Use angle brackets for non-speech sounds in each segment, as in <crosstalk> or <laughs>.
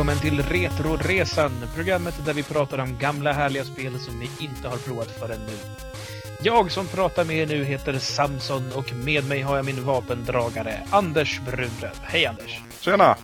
Välkommen till Retroresan, programmet där vi pratar om gamla härliga spel som ni inte har provat förrän nu. Jag som pratar med er nu heter Samson och med mig har jag min vapendragare Anders Brunlöv. Hej Anders! Tjena!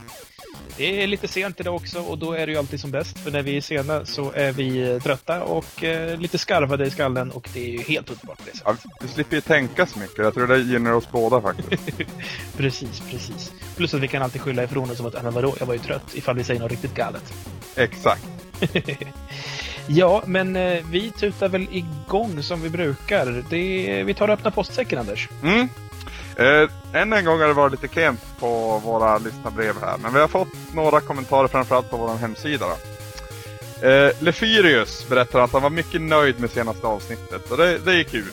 Det är lite sent idag också och då är det ju alltid som bäst. För när vi är sena så är vi trötta och eh, lite skarvade i skallen och det är ju helt underbart på det Ja, vi slipper ju tänka så mycket. Jag tror det gynnar oss båda faktiskt. <laughs> precis, precis. Plus att vi kan alltid skylla ifrån oss som att, men vadå, jag var ju trött ifall vi säger något riktigt galet. Exakt. <laughs> ja, men eh, vi tutar väl igång som vi brukar. Det, vi tar och öppnar postsäcken, Anders. Mm. Eh, än en gång har det varit lite klent på våra lyssnarbrev här. Men vi har fått några kommentarer framförallt på vår hemsida. Då. Eh, Lefyrius berättar att han var mycket nöjd med senaste avsnittet och det, det är kul.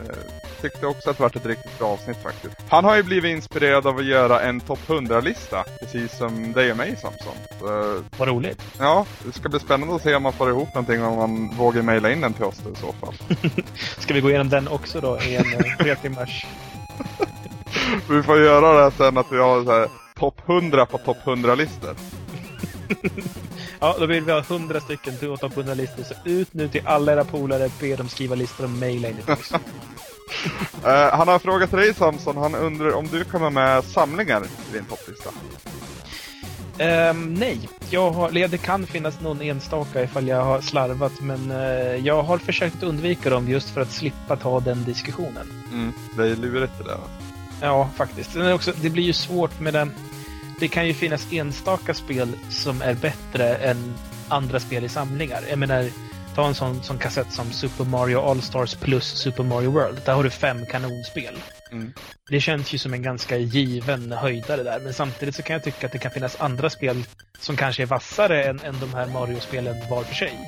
Eh, tyckte också att det var ett riktigt bra avsnitt faktiskt. Han har ju blivit inspirerad av att göra en topp 100-lista, precis som dig och mig Samson. Så, Vad roligt. Ja, det ska bli spännande att se om man får ihop någonting om man vågar mejla in den till oss i så fall. <laughs> ska vi gå igenom den också då i en eh, tre timmars <laughs> vi får göra det sen att vi har så här topp 100 på topp 100-listor. <laughs> ja, då vill vi ha 100 stycken till topp 100-listor. Så ut nu till alla era polare, be dem skriva listor och mejla in det uh, <laughs> Han har frågat dig Samson, han undrar om du kommer med samlingar i din topplista? Um, nej, jag har, det kan finnas någon enstaka ifall jag har slarvat men uh, jag har försökt undvika dem just för att slippa ta den diskussionen. Mm, det är lurigt det där. Ja, faktiskt. Men också, det blir ju svårt med den. Det kan ju finnas enstaka spel som är bättre än andra spel i samlingar. Jag menar, ta en sån, sån kassett som Super Mario All-Stars plus Super Mario World. Där har du fem kanonspel. Mm. Det känns ju som en ganska given höjdare där, men samtidigt så kan jag tycka att det kan finnas andra spel som kanske är vassare än, än de här Mario-spelen var för sig.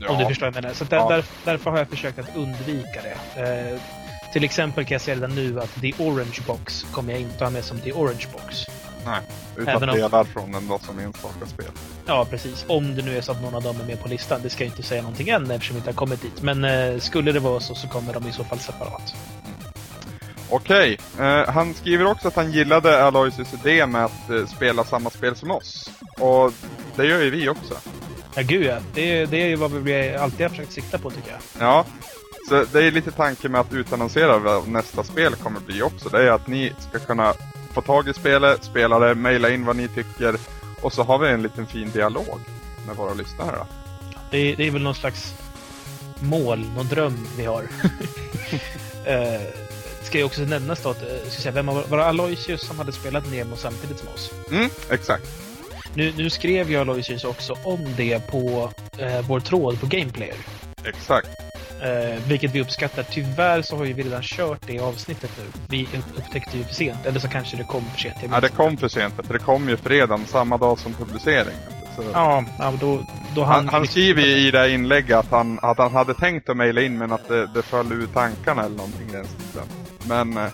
Ja. Om du förstår vad jag menar. Så där, ja. där, därför har jag försökt att undvika det. Eh, till exempel kan jag säga redan nu att The Orange Box kommer jag inte ha med som The Orange Box. Nej, utan Även delar om... från den då som enstaka spel. Ja, precis. Om det nu är så att någon av dem är med på listan. Det ska jag inte säga någonting än eftersom vi inte har kommit dit. Men eh, skulle det vara så så kommer de i så fall separat. Okej, eh, han skriver också att han gillade Aloysius idé med att eh, spela samma spel som oss. Och det gör ju vi också. Ja, gud ja. Det, det är ju vad vi alltid har försökt sikta på tycker jag. Ja, så det är lite tanken med att utannonsera vad nästa spel kommer bli också. Det är att ni ska kunna få tag i spelet, spela det, mejla in vad ni tycker och så har vi en liten fin dialog med våra lyssnare. Då. Det, det är väl någon slags mål, någon dröm vi har. uh, <laughs> ska ju också nämnas då att, uh, ska säga, vem var, var det Aloysius som hade spelat Nemo samtidigt som oss? Mm, exakt. Nu, nu skrev ju Aloysius också om det på uh, vår tråd på Gameplayer. Exakt. Eh, vilket vi uppskattar. Tyvärr så har ju vi redan kört det avsnittet nu. Vi upptäckte ju för sent. Eller så kanske det kom för sent. Ja, det kom för sent. För det kom ju fredagen, samma dag som publiceringen. Så... Ja, ja då, då han... Han, han skriver ju i det här inlägget att han, att han hade tänkt att mejla in men att det, det föll ur tankarna eller någonting i den stilen. Men eh,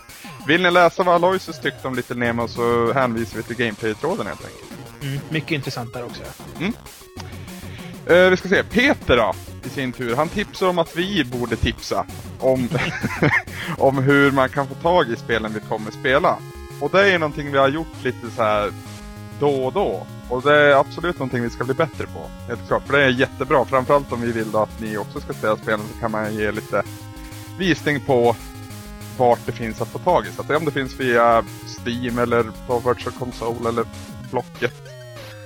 vill ni läsa vad Aloysius tyckte om Little Nemo så hänvisar vi till Gameplay-tråden helt enkelt. Mm, mycket intressant där också. Mm. Eh, vi ska se, Peter då, i sin tur. Han tipsar om att vi borde tipsa om, <laughs> <laughs> om hur man kan få tag i spelen vi kommer spela. Och det är någonting vi har gjort lite så här då och då. Och det är absolut någonting vi ska bli bättre på. Helt klart. För det är jättebra. Framförallt om vi vill att ni också ska spela spelen så kan man ge lite visning på vart det finns att få tag i. Så att om det finns via Steam eller på Virtual Console eller Blocket.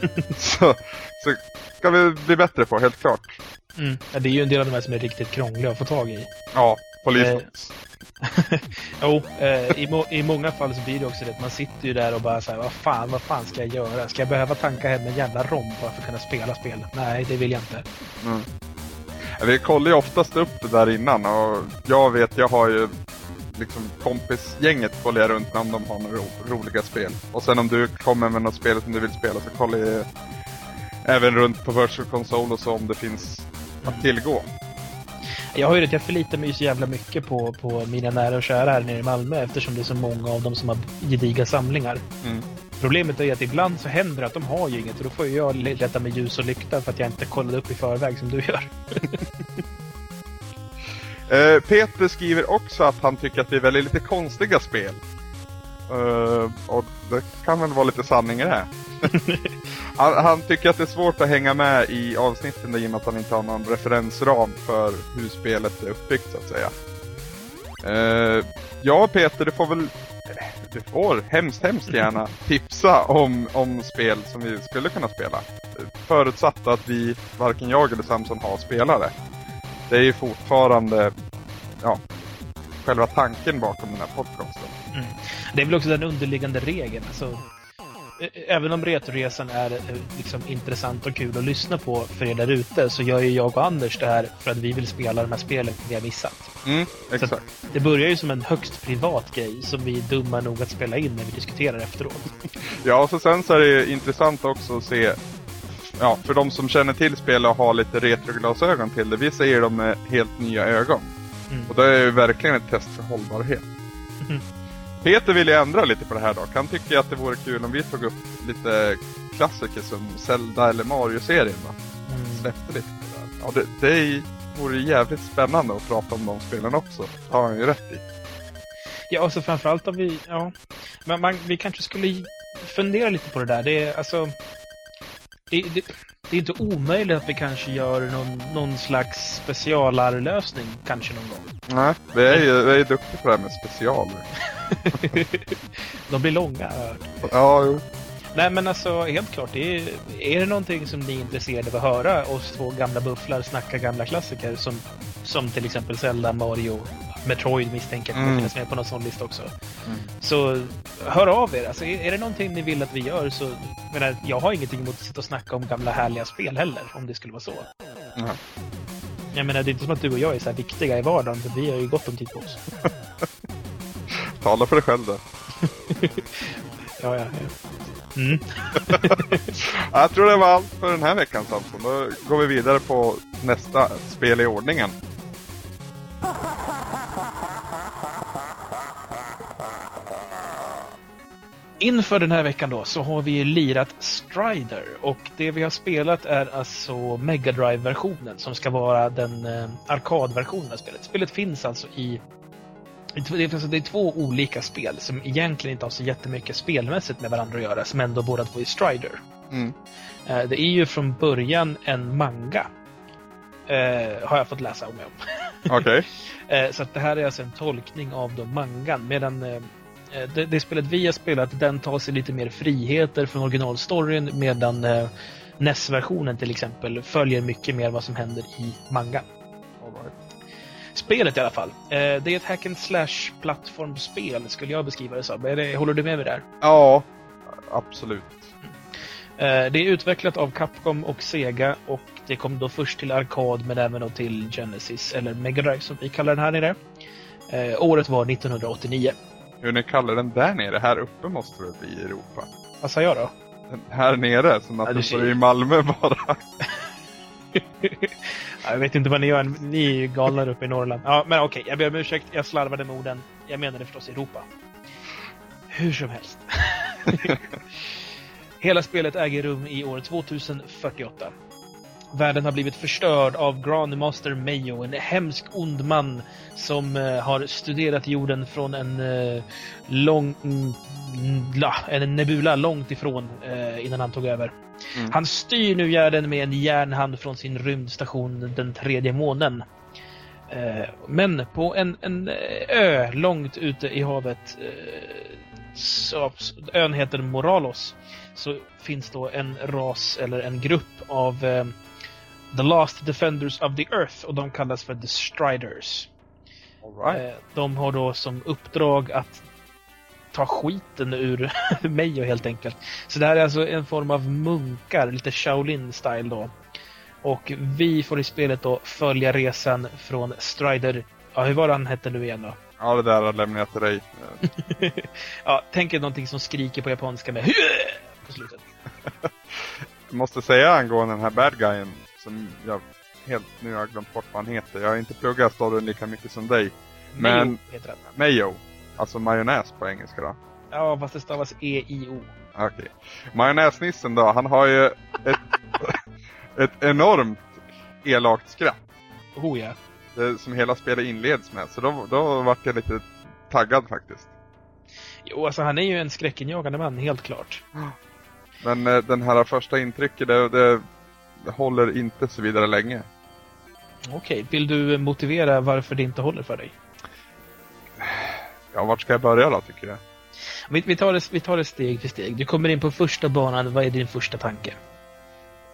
<laughs> så, så ska vi bli bättre på, helt klart. Mm. Ja, det är ju en del av de här som är riktigt krångliga att få tag i. Ja, polisen. Eh, <laughs> jo, eh, i, må i många fall så blir det också det man sitter ju där och bara säger vad fan, vad fan ska jag göra? Ska jag behöva tanka hem en jävla rom bara för att kunna spela spel? Nej, det vill jag inte. Mm. Vi kollar ju oftast upp det där innan och jag vet, jag har ju liksom kompisgänget kollar jag runt om de har några ro roliga spel. Och sen om du kommer med något spel som du vill spela så kollar jag även runt på Virtual Console och så om det finns att tillgå. Jag har ju rätt, jag förlitar mig så jävla mycket på, på mina nära och kära här nere i Malmö eftersom det är så många av dem som har gediga samlingar. Mm. Problemet är att ibland så händer det att de har ju inget och då får jag leta med ljus och lykta för att jag inte kollade upp i förväg som du gör. <laughs> uh, Peter skriver också att han tycker att det är väldigt lite konstiga spel. Uh, och det kan väl vara lite sanning i det. <laughs> han, han, tycker att det är svårt att hänga med i avsnitten i och med att han inte har någon referensram för hur spelet är uppbyggt så att säga. Uh, ja Peter, du får väl du får hemskt, hemskt gärna <laughs> tipsa om, om spel som vi skulle kunna spela. Förutsatt att vi, varken jag eller Samson har spelare. Det är ju fortfarande, ja, själva tanken bakom den här podcasten. Mm. Det är väl också den underliggande regeln. Alltså, även om Retoresan är liksom intressant och kul att lyssna på för er där ute så gör ju jag och Anders det här för att vi vill spela de här spelen vi har missat. Mm, exakt. det börjar ju som en högst privat grej som vi är dumma nog att spela in när vi diskuterar efteråt. ja, och så sen så är det intressant också att se Ja, för de som känner till spel och har lite retroglasögon till det. Vi ser dem helt nya ögon. Mm. Och det är ju verkligen ett test för hållbarhet. Mm. <laughs> Peter vill ju ändra lite på det här dock. Han tycker att det vore kul om vi tog upp lite klassiker som Zelda eller Mario-serien. Mm. Släppte lite på det Ja, det, det vore jävligt spännande att prata om de spelen också. Det har han ju rätt i. Ja, och så framförallt om vi... Ja. Men man, vi kanske skulle fundera lite på det där. Det är alltså... Det, det, det är inte omöjligt att vi kanske gör någon, någon slags specialarlösning kanske någon gång. Nej, vi är ju vi är duktiga på det här med specialer. <laughs> De blir långa. Ja, jo. Nej men alltså helt klart, det är, är det någonting som ni är intresserade av att höra oss två gamla bufflar snacka gamla klassiker som, som till exempel Zelda, Mario, Metroid misstänker jag mm. finnas med på någon sån lista också. Mm. Så hör av er. Alltså, är, det någonting ni vill att vi gör så... Menar, jag har ingenting emot att sitta och snacka om gamla härliga spel heller, om det skulle vara så. Mm. Jag menar, det är inte som att du och jag är så viktiga i vardagen, för vi har ju gott om tid på oss. <laughs> Tala för dig själv då. <laughs> ja, ja, ja. Mm. <laughs> jag tror det var allt för den här veckan Samson. Då går vi vidare på nästa spel i ordningen. Inför den här veckan då så har vi lirat Strider och det vi har spelat är alltså Mega drive versionen som ska vara den eh, arkadversionen av spelet. Spelet finns alltså i det alltså, det är två olika spel som egentligen inte har så jättemycket spelmässigt med varandra att göra, som ändå båda två är Strider. Mm. Eh, det är ju från början en manga. Eh, har jag fått läsa om mig om. <laughs> Okej. Okay. eh, så att det här är alltså en tolkning av då mangan. Medan eh, eh, det, det, spelet vi har spelat, den tar sig lite mer friheter från originalstoryn medan NES-versionen till exempel följer mycket mer vad som händer i mangan. Spelet i alla fall. Det är ett hack and slash plattformsspel skulle jag beskriva det som. håller du med mig där? Ja, absolut. Det är utvecklat av Capcom och Sega och det kom då först till arkad men även då till Genesis, eller Mega Drive som vi kallar den här nere. Eh, året var 1989. Hur ni kallar den där nere? Här uppe måste det bli Europa. Vad sa jag då? här nere, som att ja, det är i Malmö bara. <laughs> jag vet inte vad ni gör, ni är ju galna uppe i Norrland. Ja, men okej, jag ber om ursäkt, jag slarvade med orden. Jag menade förstås Europa. Hur som helst. <laughs> Hela spelet äger rum i år 2048. Världen har blivit förstörd av Grandmaster Mayo, en hemsk ond man som uh, har studerat jorden från en uh, lång... Mm, en nebula långt ifrån uh, innan han tog över. Mm. Han styr nu världen med en järnhand från sin rymdstation den tredje månen. Men på en, en ö långt ute i havet, så, ön heter Moralos, så finns då en ras eller en grupp av The Last Defenders of the Earth och de kallas för The Striders. All right. Eh, de har då som uppdrag att ta skiten ur <laughs> mig helt enkelt. Så det här är alltså en form av munkar, lite Shaolin-style då. Och vi får i spelet då följa resan från Strider, ja hur var det han hette nu igen då? Ja, det där lämnar jag till dig. <laughs> ja, tänk er någonting som skriker på japanska med på slutet. <laughs> jag måste säga angående den här bad guyen som jag helt nu har glömt bort vad han heter. Jag har inte pluggat storyn lika mycket som dig. Men Mayo heter den. Mayo. Alltså majonnäs på engelska då. Ja, fast det stavas E-I-O. Okej. Okay. Majonnäsnissen då, han har ju ett, <laughs> ett enormt elakt skratt. Oh ja. Det, som hela spelet inleds med. Så då, då vart jag lite taggad faktiskt. Jo, alltså han är ju en skräckinjagande man, helt klart. Men eh, den här första intrycket, det, det håller inte så vidare länge. Okej, vill du motivera varför det inte håller för dig? Ja, vart ska jag börja då, tycker jag? Vi, vi, tar det, vi tar det steg för steg. Du kommer in på första banan, vad är din första tanke?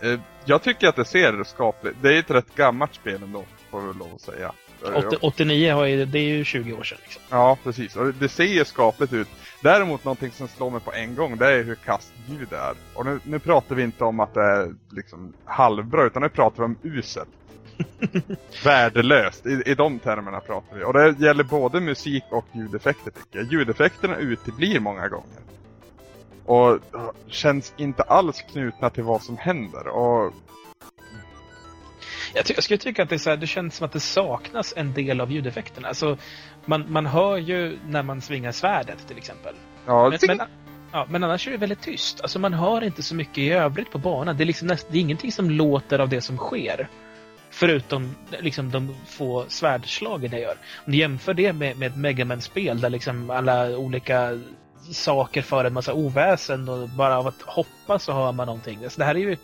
Eh, Jag tycker att det ser skapligt. Det är ett rätt gammalt spel ändå, får vi lov att säga. Eh, 80, 89 har ju, det är ju 20 år sedan. Liksom. Ja, precis. Och det ser ju skapligt ut. Däremot någonting som slår mig på en gång, det är hur kast ljud är. Och nu, nu pratar vi inte om att det är liksom halvbra, utan nu pratar vi om uselt. <laughs> Värdelöst. I, I de termerna pratar vi. Och det gäller både musik och ljudeffekter tycker jag. Ljudeffekterna uteblir många gånger. Och känns inte alls knutna till vad som händer. Och Jag, jag skulle tycka att det, är så här, det känns som att det saknas en del av ljudeffekterna. Alltså, man, man hör ju när man svingar svärdet till exempel. ja, Men, men, ja, men annars är det väldigt tyst. Alltså, man hör inte så mycket i övrigt på banan. Det är, liksom näst, det är ingenting som låter av det som sker. Förutom liksom, de få svärdslagen jag gör. Om du jämför det med, med ett Megaman-spel där liksom alla olika saker för en massa oväsen och bara av att hoppa så hör man någonting. Alltså, det här är ju...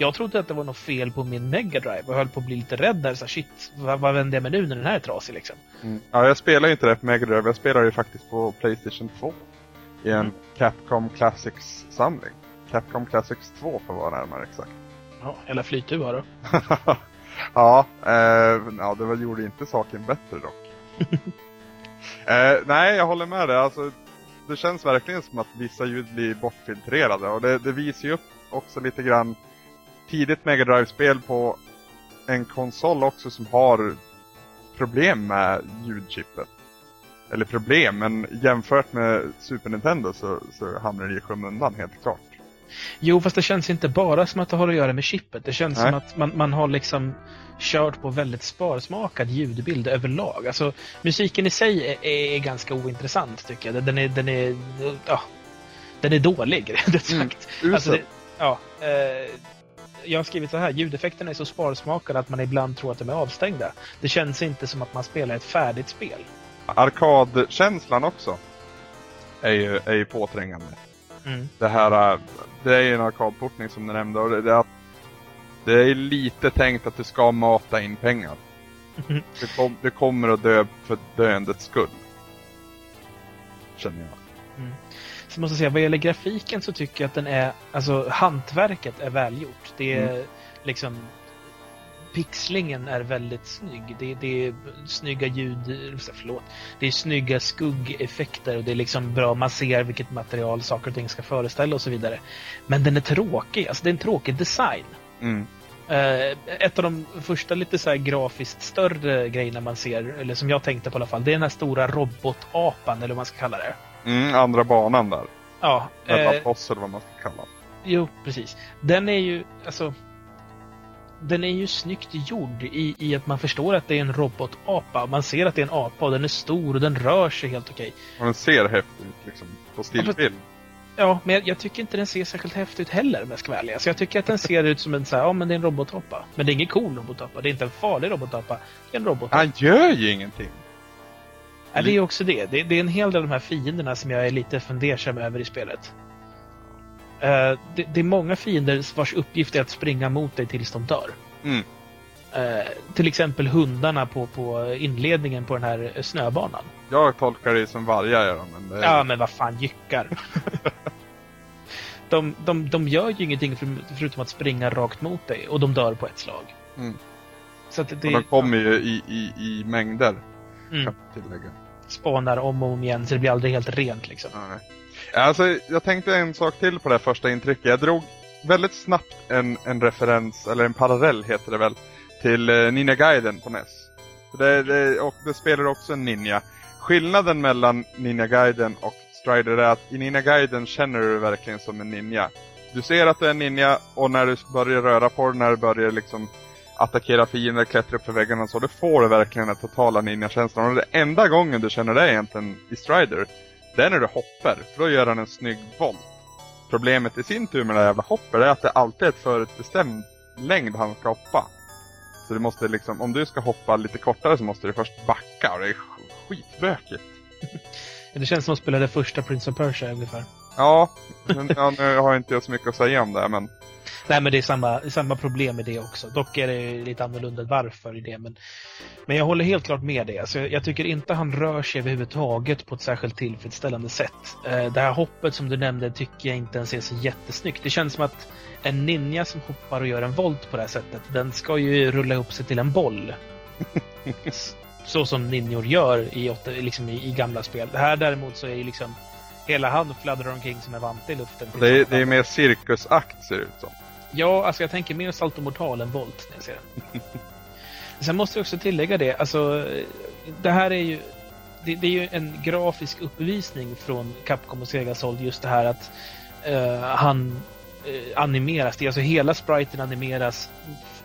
Jag trodde att det var något fel på min Mega Drive och höll på att bli lite rädd där. Så här, shit, vad, vad vänder jag mig nu när den här är trasig liksom? Mm. Ja, jag spelar ju inte det på Mega Drive. Jag spelar ju faktiskt på Playstation 2. I en Mm. Capcom Classics-samling. Capcom Classics 2 för att vara närmare exakt. Ja, eller flytduva då. <laughs> ja, eh, ja, det väl gjorde inte saken bättre dock. <laughs> eh, nej, jag håller med dig. Alltså, det känns verkligen som att vissa ljud blir bortfiltrerade. Och det, det visar ju upp också lite grann tidigt Mega Drive-spel på en konsol också som har problem med ljudchippet. Eller problem, men jämfört med Super Nintendo så, så hamnar det i skymundan helt klart. Jo, fast det känns inte bara som att det har att göra med chippet. Det känns Nej. som att man, man har liksom kört på väldigt sparsmakad ljudbild överlag. Alltså, musiken i sig är, är ganska ointressant tycker jag. Den är, den är, ja, den är dålig, <laughs> rätt Mm, sagt. Usel. Alltså, det, ja, eh, jag har skrivit så här, ljudeffekterna är så sparsmakade att man ibland tror att de är avstängda. Det känns inte som att man spelar ett färdigt spel. Arkadkänslan också är ju, är ju påträngande. Mm. Det här, det är ju en arkadportning som du nämnde och det, är det är lite tänkt att du ska mata in pengar. Mhm. Du, kom, du kommer att dö för döendets skull. Känner jag. Så måste jag säga, vad gäller grafiken så tycker jag att den är, alltså hantverket är välgjort. Det är liksom Pixlingen är väldigt snygg. Det, det är snygga ljud, förlåt. Det är snygga skuggeffekter och det är liksom bra, man ser vilket material saker och ting ska föreställa och så vidare. Men den är tråkig, alltså det är en tråkig design. Mm. Eh, ett av de första lite så grafiskt större grejerna man ser, eller som jag tänkte på i alla fall, det är den här stora robotapan, eller vad man ska kalla det. Mm, andra banan där. Ja, Eller eh, eller vad man ska kalla Jo, precis. Den är ju, alltså... Den är ju snyggt gjord i, i att man förstår att det är en robotapa. Man ser att det är en apa och den är stor och den rör sig helt okej. Och den ser häftig ut liksom. På stillbild. Ja, men jag, jag tycker inte den ser särskilt häftig ut heller om jag ska vara ärlig. Alltså, jag tycker att den ser ut som en så här, ja men det är en robotapa. Men det är ingen cool robotapa. Det är inte en farlig robotapa. Det är en robotapa. Han gör ju ingenting. Ja, det är också det. det. Det är en hel del av de här fienderna som jag är lite fundersam över i spelet. Eh, det, det är många fiender vars uppgift är att springa mot dig tills de dör. Mm. Eh, till exempel hundarna på, på inledningen på den här snöbanan. Jag tolkar det som vargar gör men är... Ja, men vad fan, jyckar. de, de, de gör ju ingenting för, förutom att springa rakt mot dig och de dör på ett slag. Mm. Så det Och de kommer ju i, i, i mängder, mm, kan tillägga spanar om och om igen så det blir aldrig helt rent liksom. Nej. Alltså, jag tänkte en sak till på det här första intrycket. Jag drog väldigt snabbt en, en referens, eller en parallell heter det väl, till eh, Ninja Gaiden på NES. Det, det, och det spelar också en ninja. Skillnaden mellan Ninja Gaiden och Strider är att i Ninja Gaiden känner du dig verkligen som en ninja. Du ser att du är en ninja och när du börjar röra på dig, när du börjar liksom attackera fiender, klättra upp för väggarna så, då får du verkligen den totala ninja-känslan. Och det enda gången du känner det egentligen i Strider, det är när du hoppar, för då gör han en snygg volt. Problemet i sin tur med det här jävla hoppet är att det alltid är ett förutbestämd längd han ska hoppa. Så du måste liksom, om du ska hoppa lite kortare så måste du först backa och det är sk- skitbökigt. <laughs> Det känns som att spela det första Prince of Persia ungefär. Ja, men, ja, nu har inte jag så mycket att säga om det, men... Nej, men det är samma, samma problem med det också. Dock är det lite annorlunda varför i det. Men, men jag håller helt klart med dig. Alltså, jag, jag tycker inte han rör sig överhuvudtaget på ett särskilt tillfredsställande sätt. Eh, det här hoppet som du nämnde tycker jag inte ens är så jättesnyggt. Det känns som att en ninja som hoppar och gör en volt på det här sättet, den ska ju rulla ihop sig till en boll. <laughs> så som ninjor gör i, liksom i, i, gamla spel. Det här däremot så är ju liksom hela han fladdrar omkring som en vante i luften. Det är, det är mer cirkusakt ser det ut som. Ja, alltså jag tänker mer Salto Mortal än Volt när jag ser den. <laughs> Sen måste jag också tillägga det, alltså det här är ju det, det, är ju en grafisk uppvisning från Capcom och Segas håll just det här att uh, han uh, animeras, det är alltså hela spriten animeras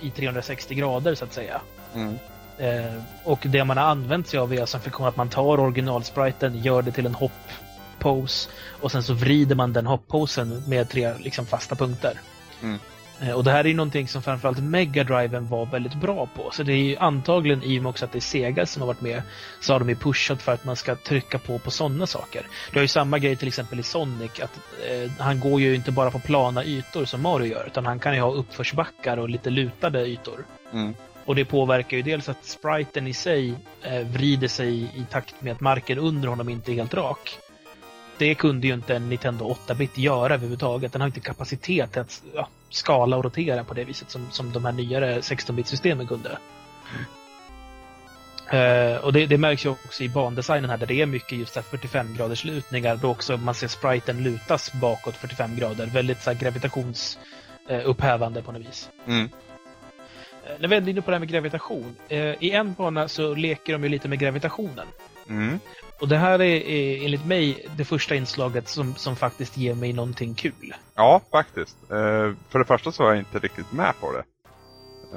i 360 grader så att säga. Mm. Uh, och det man har använt sig av är alltså att man tar originalspriten, gör det till en hopp-pose och sen så vrider man den hopp-posen med tre liksom, fasta punkter. Mm. Eh, och det här är ju någonting som framförallt Mega Driven var väldigt bra på. Så det är ju antagligen i och med också att det är Sega som har varit med så har de ju pushat för att man ska trycka på på sådana saker. Du har ju samma grej till exempel i Sonic att eh, han går ju inte bara på plana ytor som Mario gör utan han kan ju ha uppförsbackar och lite lutade ytor. Mm. Och det påverkar ju dels att spriten i sig eh, vrider sig i takt med att marken under honom inte är helt rak det kunde ju inte en Nintendo 8-bit göra överhuvudtaget. Den har inte kapacitet att ja, skala och rotera på det viset som, som de här nyare 16-bit-systemen kunde. Uh, och det, det, märks ju också i bandesignen här där det är mycket just 45 graders lutningar då också man ser spriten lutas bakåt 45 grader. Väldigt så här, gravitationsupphävande uh, på något vis. Mm. Uh, när vi är inne på det här med gravitation. I en bana så leker de ju lite med gravitationen. Mm. Och det här är, är enligt mig det första inslaget som, som faktiskt ger mig någonting kul. Ja, faktiskt. Eh, för det första så var jag inte riktigt med på det.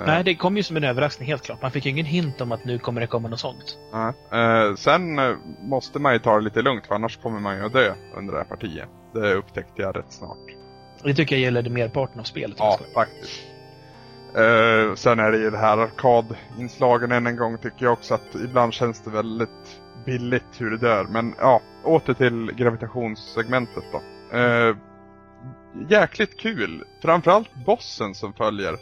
Eh. Nej, det kom ju som en överraskning helt klart. Man fick ju ingen hint om att nu kommer det komma något sånt. Eh, sen eh, måste man ju ta det lite lugnt för annars kommer man ju att dö under det här partiet. Det upptäckte jag rätt snart. Det tycker jag gäller det merparten av spelet. Ja, faktiskt. Uh, sen är det ju det här arkadinslagen än en gång tycker jag också att ibland känns det väldigt billigt hur det dör. Men ja, åter till gravitationssegmentet då. Uh, jäkligt kul. Framförallt bossen som följer.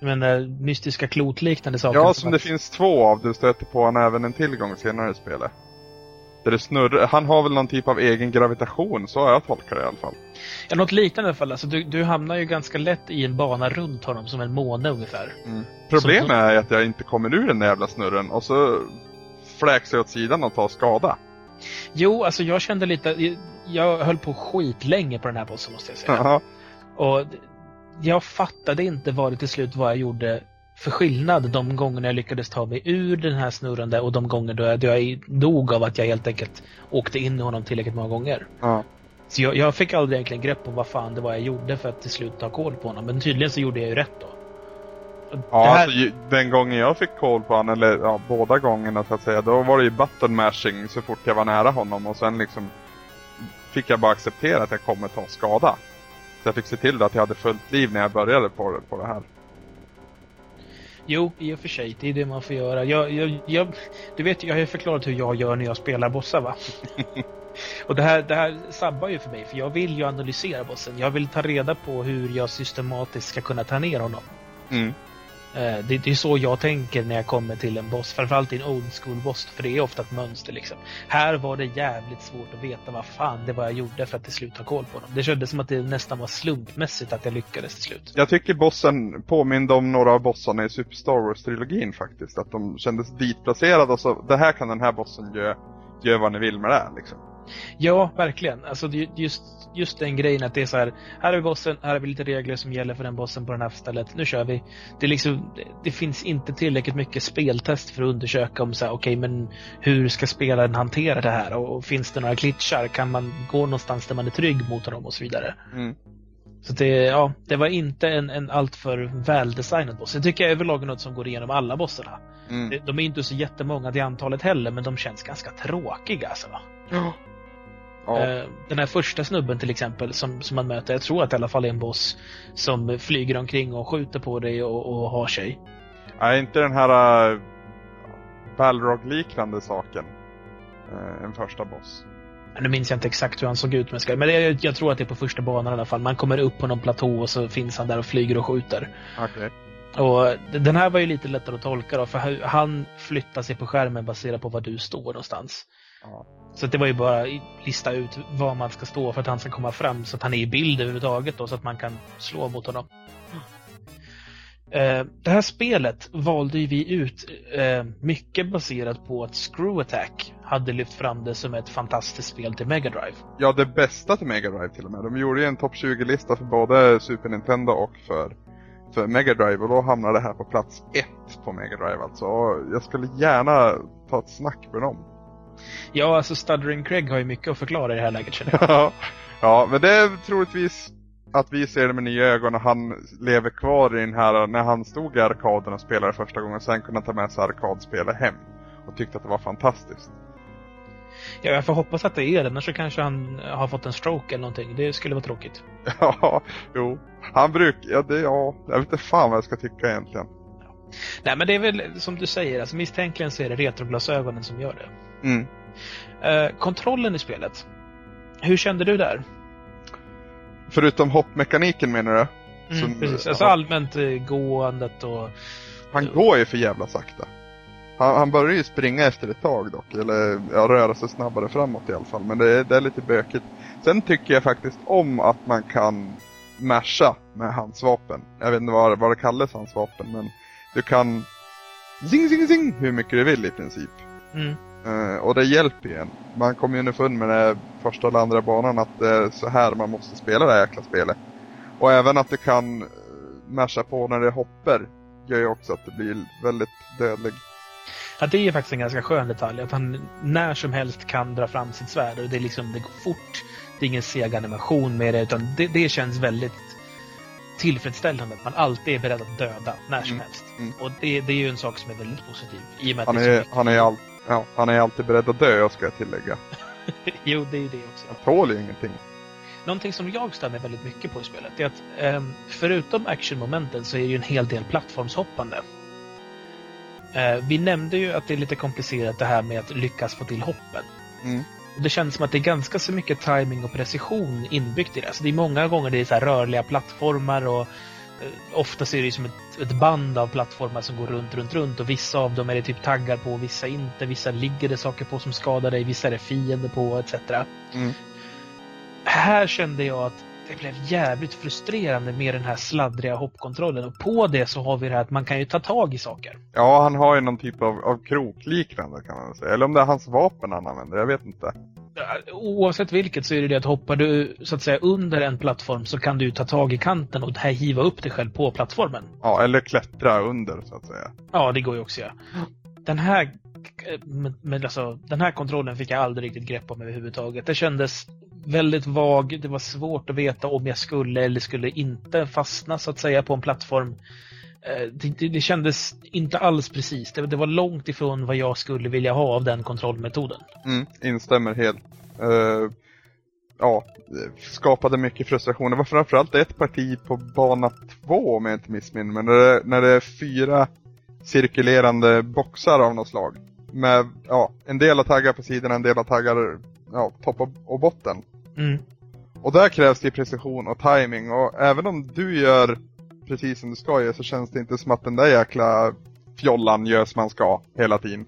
Men uh, mystiska klotliknande saker? Ja, som det finns två av. Du stöter på han även en tillgång senare i spelet. Där det snurrar. Han har väl någon typ av egen gravitation, så har jag tolkat det i alla fall. Ja, något liknande i alla fall. Alltså, du, du hamnar ju ganska lätt i en bana runt honom, som en måne ungefär. Mm. Problemet är att jag inte kommer ur den där jävla snurren och så fläks jag åt sidan och tar skada. Jo, alltså jag kände lite, jag höll på skitlänge på den här bossen måste jag säga. Aha. Och jag fattade inte vad det till slut var jag gjorde för skillnad de gångerna jag lyckades ta mig ur den här snurrande och de gånger då jag, då jag dog av att jag helt enkelt åkte in i honom tillräckligt många gånger. Ja. Så jag, jag, fick aldrig egentligen grepp om vad fan det var jag gjorde för att till slut ta koll på honom. Men tydligen så gjorde jag ju rätt då. Ja, här... alltså, den gången jag fick koll på honom, eller ja, båda gångerna så att säga, då var det ju button mashing så fort jag var nära honom och sen liksom fick jag bara acceptera att jag kommer ta skada. Så jag fick se till att jag hade fullt liv när jag började på på det här. Jo, i och för sig. Det är det man får göra. Jag, jag, jag, du vet, jag har ju förklarat hur jag gör när jag spelar bossar va? <laughs> och det här, det här sabbar ju för mig, för jag vill ju analysera bossen. Jag vill ta reda på hur jag systematiskt ska kunna ta ner honom. Mm. Eh, det, det, är så jag tänker när jag kommer till en boss, framförallt i en old school boss, för det är ofta ett mönster liksom. Här var det jävligt svårt att veta vad fan det var jag gjorde för att till slut ha koll på dem. Det kändes som att det nästan var slumpmässigt att jag lyckades till slut. Jag tycker bossen påminde om några av bossarna i Super Star Wars-trilogin faktiskt. Att de kändes ditplacerade och så, det här kan den här bossen göra, gör vad ni vill med det här liksom. Ja, verkligen. Alltså just, just den grejen att det är så här, här är vi bossen, här har vi lite regler som gäller för den bossen på det här stället, nu kör vi. Det, är liksom, det, finns inte tillräckligt mycket speltest för att undersöka om så här, okej okay, men hur ska spelaren hantera det här och, och, finns det några glitchar? Kan man gå någonstans där man är trygg mot honom och så vidare. Mm. Så det, ja, det var inte en, en alltför väldesignad boss. Jag tycker överlag är något som går igenom alla bossarna. Mm. De är inte så jättemånga till antalet heller, men de känns ganska tråkiga alltså. Ja. Ja. Eh, den här första snubben till exempel som, som man möter, jag tror att det i alla fall är en boss som flyger omkring och skjuter på dig och, och har sig. Nej, inte den här uh, Balrog-liknande saken. Uh, en första boss. nu minns jag inte exakt hur han såg ut, men det, jag tror att det är på första banan i alla fall. Man kommer upp på någon platå och så finns han där och flyger och skjuter. Okej. Och den här var ju lite lättare att tolka då, för han flyttar sig på skärmen baserat på var du står någonstans. Ja. Så det var ju bara att lista ut var man ska stå för att han ska komma fram så att han är i bild överhuvudtaget då, så att man kan slå mot honom. Eh, det här spelet valde ju vi ut eh, mycket baserat på att Screw Attack hade lyft fram det som ett fantastiskt spel till Mega Drive. Ja, det bästa till Mega Drive till och med. De gjorde ju en topp 20-lista för både Super Nintendo och för, för Mega Drive och då hamnade det här på plats ett på Mega Drive alltså. Och jag skulle gärna ta ett snack med dem. Ja, alltså Stuttering Craig har ju mycket att förklara i det här läget känner jag. <laughs> ja, men det är troligtvis att vi ser det med nya ögon och han lever kvar i den här, när han stod i arkaden och spelade första gången, sen kunde han ta med sig arkadspelet hem. Och tyckte att det var fantastiskt. Ja, jag får hoppas att det är det, annars så kanske han har fått en stroke eller någonting. Det skulle vara tråkigt. <laughs> Ja, jo. Han brukar, ja det, ja, jag vet inte fan vad jag ska tycka egentligen. Nej men det är väl som du säger, alltså misstänkligen så är det retroglasögonen som gör det. Mm. Uh, kontrollen i spelet. Hur kände du där? Förutom hoppmekaniken menar du? Mm, som, precis, alltså hopp... allmänt uh, gåendet och... Han går ju för jävla sakta. Han, han börjar ju springa efter ett tag dock, eller ja, röra sig snabbare framåt i alla fall. Men det, det är lite bökigt. Sen tycker jag faktiskt om att man kan masha med hans vapen. Jag vet inte vad, vad det kallas hans vapen, men du kan zing zing zing hur mycket du vill i princip. Mm. Uh, och det hjälper ju en. Man kommer ju underfund med det första eller andra banan att det är så här man måste spela det här jäkla spelet. Och även att du kan uh, masha på när det hoppar gör ju också att det blir väldigt dödlig. Ja, det är faktiskt en ganska skön detalj. Att han när som helst kan dra fram sitt svärd och det, är liksom, det går fort. Det är ingen seg animation med det utan det, det känns väldigt tillfredsställande att man alltid är beredd att döda när som Mm, helst. mm. Och det, det är ju en sak som är väldigt positiv. I och med att Han är han, är all, ja, han är alltid beredd att dö ska jag tillägga. <laughs> Jo, det är ju det också. Han tål ju ingenting. Någonting som jag mig väldigt mycket på i spelet är att ehm, förutom actionmomenten så är det ju en hel del plattformshoppande. Eh, vi nämnde ju att det är lite komplicerat det här med att lyckas få till hoppen. Mm. Det känns som att det är ganska så mycket timing och precision inbyggt i det. Så det är många gånger det är så här rörliga plattformar och eh, ofta så är det som ett, ett band av plattformar som går runt, runt, runt och vissa av dem är det typ taggar på, vissa inte, vissa ligger det saker på som skadar dig, vissa är det fiender på etc. Mm. Här kände jag att det blev jävligt frustrerande med den här sladdriga hoppkontrollen och på det så har vi det här att man kan ju ta tag i saker. Ja, han har ju någon typ av, av krokliknande kan man säga. Eller om det är hans vapen han använder, jag vet inte. Oavsett vilket så är det det att hoppar du så att säga under en plattform så kan du ta tag i kanten och här hiva upp dig själv på plattformen. Ja, eller klättra under så att säga. Ja, det går ju också ja. Den här, men, alltså, den här kontrollen fick jag aldrig riktigt grepp om överhuvudtaget. Det kändes väldigt vag. Det var svårt att veta om jag skulle eller skulle inte fastna så att säga på en plattform. Eh, Det, det, kändes inte alls precis. Det, det var långt ifrån vad jag skulle vilja ha av den kontrollmetoden. Mm, instämmer helt. Eh, ja, skapade mycket frustration. Det var framförallt ett parti på bana två om jag inte missminner mig. När det, när det är fyra cirkulerande boxar av något slag. Med, ja, en del har taggar på sidorna, en del har taggar, ja, topp och, och botten. Mm. Och där krävs det precision och timing och även om du gör precis som du ska göra så känns det inte som att den där jäkla fjollan gör som man ska hela tiden.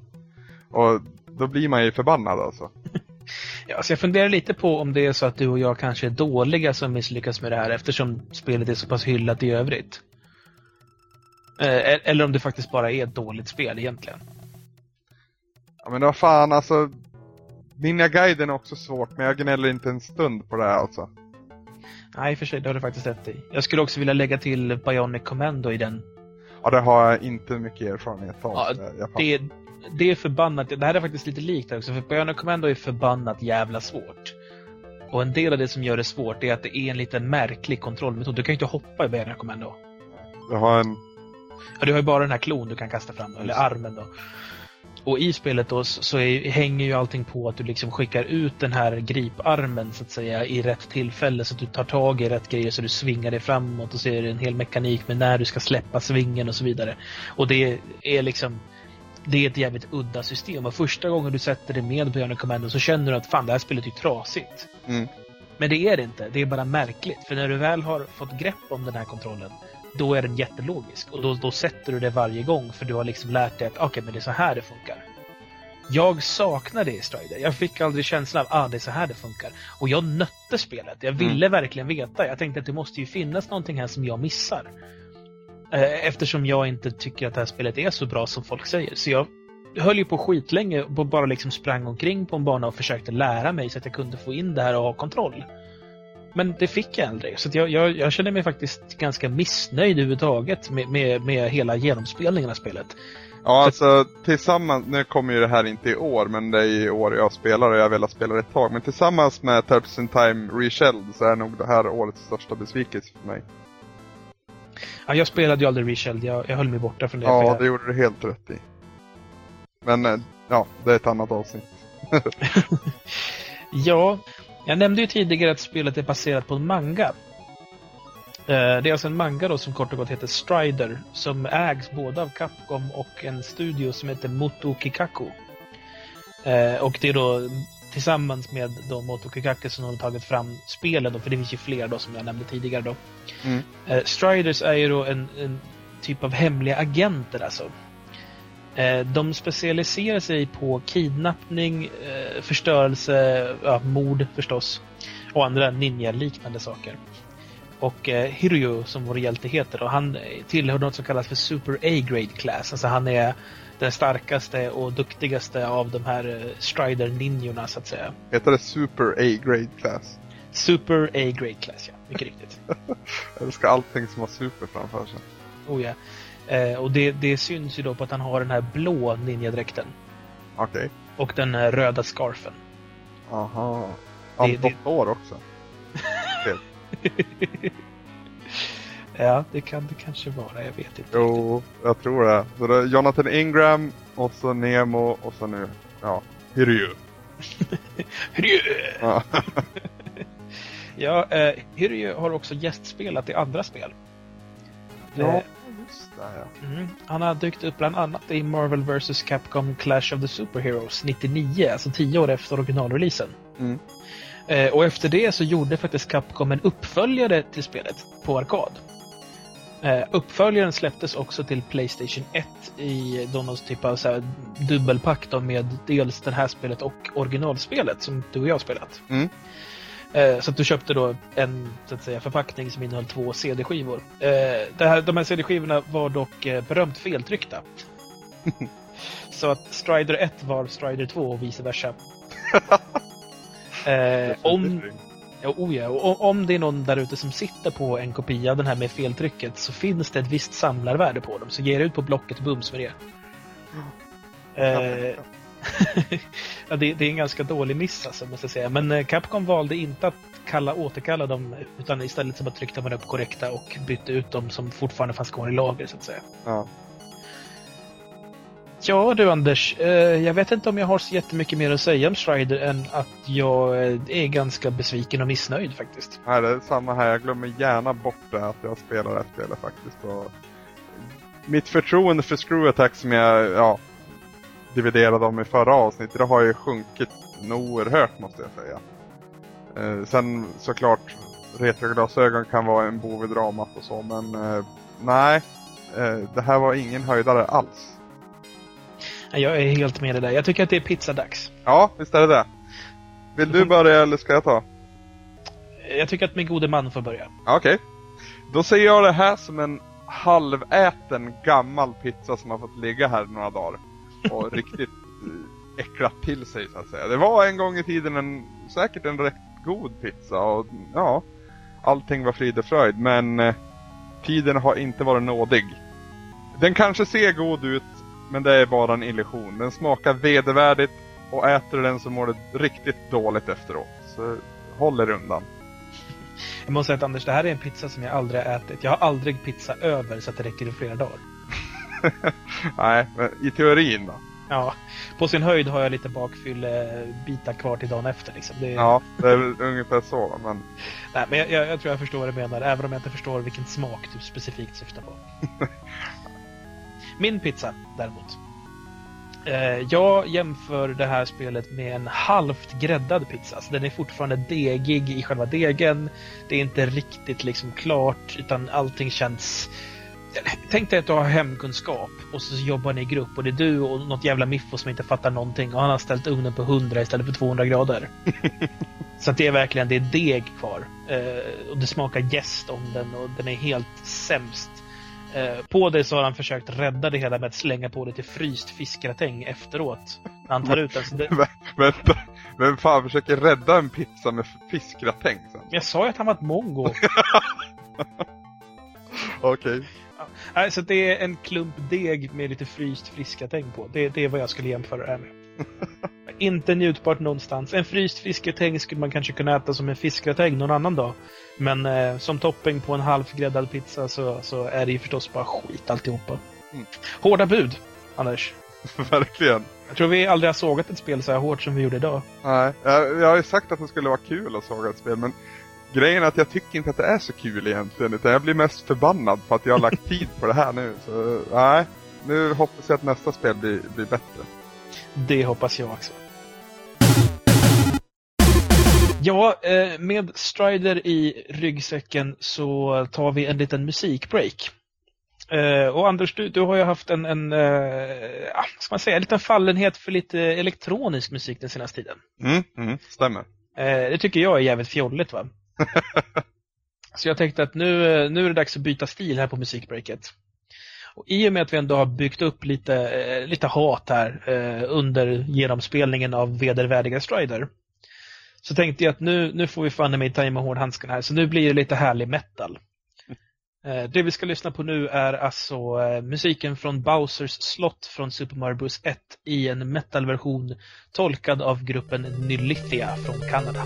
Och då blir man ju förbannad alltså. <laughs> Ja, så jag funderar lite på om det är så att du och jag kanske är dåliga som misslyckas med det här eftersom spelet är så pass hyllat i övrigt. Eh, Eller om det faktiskt bara är ett dåligt spel egentligen. Ja men vad fan alltså. Ninja-guiden är också svårt men jag gnäller inte en stund på det här alltså. Nej, för sig, det har du faktiskt rätt i. Jag skulle också vilja lägga till Bionic Commando i den. Ja det har jag inte mycket erfarenhet av. Ja, jag Det, det är förbannat, det här är faktiskt lite likt också, för Bionic Commando är förbannat jävla svårt. Och en del av det som gör det svårt är att det är en lite märklig kontrollmetod. Du kan ju inte hoppa i Bionic Commando. jag har en... Ja, du har ju bara den här klon du kan kasta fram, eller armen då. Och i spelet då så är, hänger ju allting på att du liksom skickar ut den här griparmen så att säga i rätt tillfälle så att du tar tag i rätt grejer så du svingar dig framåt och så är det en hel mekanik med när du ska släppa svingen och så vidare. Och det är liksom det är ett jävligt udda system och första gången du sätter dig med Bionic Commando så känner du att fan det här spelet är trasigt. Mm. Men det är det inte, det är bara märkligt. För när du väl har fått grepp om den här kontrollen, då är den jättelogisk. Och då, då sätter du det varje gång för du har liksom lärt dig att okej, okay, men det är så här det funkar. Jag saknar det i Strider. Jag fick aldrig känslan av att ah, det är så här det funkar. Och jag nötte spelet. Jag ville mm. verkligen veta. Jag tänkte att det måste ju finnas någonting här som jag missar. Eh, eftersom jag inte tycker att det här spelet är så bra som folk säger. Så jag höll ju på skitlänge och bara liksom sprang omkring på en bana och försökte lära mig så att jag kunde få in det här och ha kontroll. Men det fick jag aldrig. Så jag, jag, jag känner mig faktiskt ganska missnöjd överhuvudtaget med, med, med hela genomspelningen av spelet. Ja, alltså tillsammans, nu kommer ju det här inte i år, men det är i år jag spelar och jag har velat spela det ett tag. Men tillsammans med Terps in Time Reshelled så är nog det här årets största besvikelse för mig. Ja, jag spelade ju aldrig Reshelled, jag, jag höll mig borta från det. Ja, jag... det gjorde du helt rätt i. Men eh, ja, det är ett annat avsnitt. <laughs> <laughs> ja, jag nämnde ju tidigare att spelet är baserat på en manga. Eh, det är alltså en manga då som kort och gott heter Strider som ägs både av Capcom och en studio som heter Moto Kikaku. Eh, och det är då tillsammans med då Moto Kikaku som har tagit fram spelen då, för det finns ju fler då som jag nämnde tidigare då. Mm. Striders är ju då en, en typ av hemliga agenter alltså. Eh, de specialiserar sig på kidnappning, eh, förstörelse, ja, mord förstås och andra ninja-liknande saker. Och eh, Hiryu, som vår hjälte heter, och han tillhör något som kallas för Super A-grade class. Alltså han är den starkaste och duktigaste av de här Strider-ninjorna så att säga. Heter det Super A-grade class? Super A-grade class, ja. Mycket riktigt. <laughs> Jag älskar allting som har super framför sig. Oh ja. Eh, och det, det syns ju då på att han har den här blå ninjadräkten. Okej. Okay. Och den här röda scarfen. Aha. Han det, hår också. <laughs> ja, det kan det kanske vara. Jag vet inte. Jo, riktigt. jag tror det. Så det är Jonathan Ingram och så Nemo och så nu, ja, Hiryu. <laughs> Hiryu! ja, <laughs> ja eh, Hiryu har också gästspelat i andra spel. Ja. Eh, där ja. Mm. Han har dykt upp bland annat i Marvel vs Capcom Clash of the Superheroes 99, alltså tio år efter originalreleasen. Mm. Eh, och efter det så gjorde faktiskt Capcom en uppföljare till spelet på arkad. Eh, uppföljaren släpptes också till Playstation 1 i någon typ av så här, dubbelpack med dels det här spelet och originalspelet som du och jag har spelat. Mm. Eh, så att du köpte då en så att säga, förpackning som innehöll två CD-skivor. Eh, de här CD-skivorna var dock eh, berömt feltryckta. <laughs> så att Strider 1 var Strider 2 och vice versa. <laughs> eh, om, ja, oh ja, och om det är någon där ute som sitter på en kopia av den här med feltrycket så finns det ett visst samlarvärde på dem. Så ge det ut på Blocket bums med det. Eh, <laughs> ja, det, det, är en ganska dålig miss alltså, måste jag säga. Men eh, Capcom valde inte att kalla, återkalla dem utan istället så bara tryckte man upp korrekta och bytte ut dem som fortfarande fanns kvar i lager så att säga. Ja. Ja du Anders, eh, jag vet inte om jag har så jättemycket mer att säga om Strider än att jag eh, är ganska besviken och missnöjd faktiskt. Nej, det är samma här. Jag glömmer gärna bort det att jag spelar det här spelet faktiskt. Och mitt förtroende för Screw Attack som jag ja, dividerade om i förra avsnittet, det har ju sjunkit oerhört måste jag säga. Eh, sen såklart, retroglasögon kan vara en bov i dramat och så, men eh, nej. Eh, det här var ingen höjdare alls. Jag är helt med dig där. Jag tycker att det är pizzadags. Ja, visst är det det. Vill du börja eller ska jag ta? Jag tycker att min gode man får börja. Okej. Okay. Då ser jag det här som en halväten gammal pizza som har fått ligga här några dagar och riktigt eh, äcklat till sig så att säga. Det var en gång i tiden en, säkert en rätt god pizza och ja, allting var frid och fröjd men eh, tiden har inte varit nådig. Den kanske ser god ut men det är bara en illusion. Den smakar vedervärdigt och äter den så mår du riktigt dåligt efteråt. Så håll er undan. Jag måste säga att Anders, det här är en pizza som jag aldrig har ätit. Jag har aldrig pizza över så att det räcker i flera dagar. <laughs> Nej, men i teorin då? Ja, på sin höjd har jag lite bakfyllebitar kvar till dagen efter. Liksom. Det... Ja, det är ungefär så. Men... Nej, men jag, jag, jag, tror jag förstår vad du menar, även om jag inte förstår vilken smak du specifikt syftar på. <laughs> Min pizza, däremot. Eh, jag jämför det här spelet med en halvt gräddad pizza. Alltså den är fortfarande degig i själva degen. Det är inte riktigt liksom klart utan allting känns... Tänk dig att du har hemkunskap och så jobbar ni i grupp och det är du och något jävla miffo som inte fattar någonting och han har ställt ugnen på 100 istället för 200 grader. <laughs> så att det är verkligen det är deg kvar. Eh, och det smakar jäst om den och den är helt sämst. Eh, på det så har han försökt rädda det hela med att slänga på lite fryst fiskgratäng efteråt. När han tar ut den. Så det... Vänta, vem fan försöker rädda en pizza med fiskgratäng? Jag sa ju att han var ett mongo. <laughs> Okej. Okay. Ja, så det är en klump deg med lite fryst fiskgratäng på. Det, det är vad jag skulle jämföra det här med. <laughs> Inte njutbart någonstans. En fryst fiskgratäng skulle man kanske kunna äta som en fiskgratäng någon annan dag. Men eh, som topping på en halvgräddad pizza så, så är det ju förstås bara skit alltihopa. Mm. Hårda bud, Anders. <laughs> Verkligen. Jag tror vi aldrig har sågat ett spel så här hårt som vi gjorde idag. Nej, jag, jag har ju sagt att det skulle vara kul att såga ett spel, men grejen är att jag tycker inte att det är så kul egentligen. Utan jag blir mest förbannad på att jag har lagt tid på det här nu. Så nej, nu hoppas jag att nästa spel blir, blir bättre. Det hoppas jag också. Ja, eh, med Strider i ryggsäcken så tar vi en liten musikbreak. Eh, och Anders, du, du har ju haft en, en uh, ska man säga, en liten fallenhet för lite elektronisk musik den senaste tiden. Mm, mm stämmer. Det tycker jag är jävligt fjolligt va? <laughs> Så jag tänkte att nu, nu är det dags att byta stil här på musikbreaket. Och I och med att vi ändå har byggt upp lite, lite hat här under genomspelningen av vedervärdiga Strider så tänkte jag att nu, nu får vi fan mig ta i med hårdhandskarna här, så nu blir det lite härlig metal. <laughs> Eh, det vi ska lyssna på nu är alltså eh, musiken från Bowsers slott från Super Mario Bros 1 i en metalversion tolkad av gruppen Nylithia från Kanada.